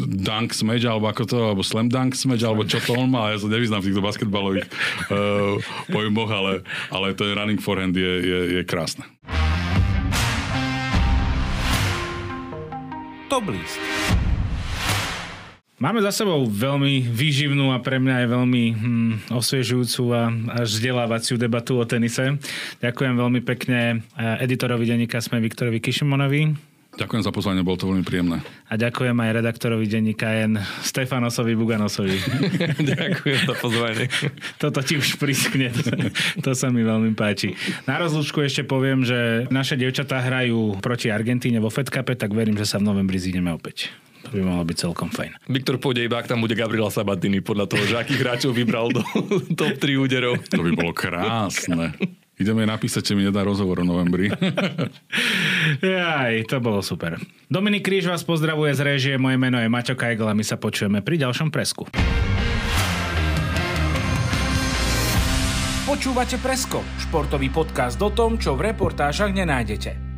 dunk smash, alebo ako to, alebo slam dunk smash, alebo čo to on má, ja sa nevyznám v týchto basketbalových uh, pojmoch, ale, ale ten running forehand je, je, je krásne. Top list. Máme za sebou veľmi výživnú a pre mňa aj veľmi hm, osviežujúcu a až vzdelávaciu debatu o tenise. Ďakujem veľmi pekne eh, editorovi denníka Sme Viktorovi Kišimonovi Ďakujem za pozvanie, bolo to veľmi príjemné. a ďakujem aj redaktorovi denníka N Stefanosovi Buganosovi. Ďakujem za pozvanie. Toto ti už priskne. To sa mi veľmi páči. Na rozlúčku ešte poviem, že naše dievčatá hrajú proti Argentíne vo Fed Cupe, tak verím, že sa v novembri zídeme opäť. To by mohlo byť celkom fajn. Viktor pôjde iba, ak tam bude Gabriela Sabatini, podľa toho, že akých hráčov vybral do top 3 úderov. To by bolo krásne. Ideme napísať, že mi nedá rozhovor v novembri. Jaj, to bolo super. Dominik Kríž vás pozdravuje z réžie, moje meno je Maťo Kajgl a my sa počujeme pri ďalšom presku. Počúvate Presko, športový podcast o tom, čo v reportážach nenájdete.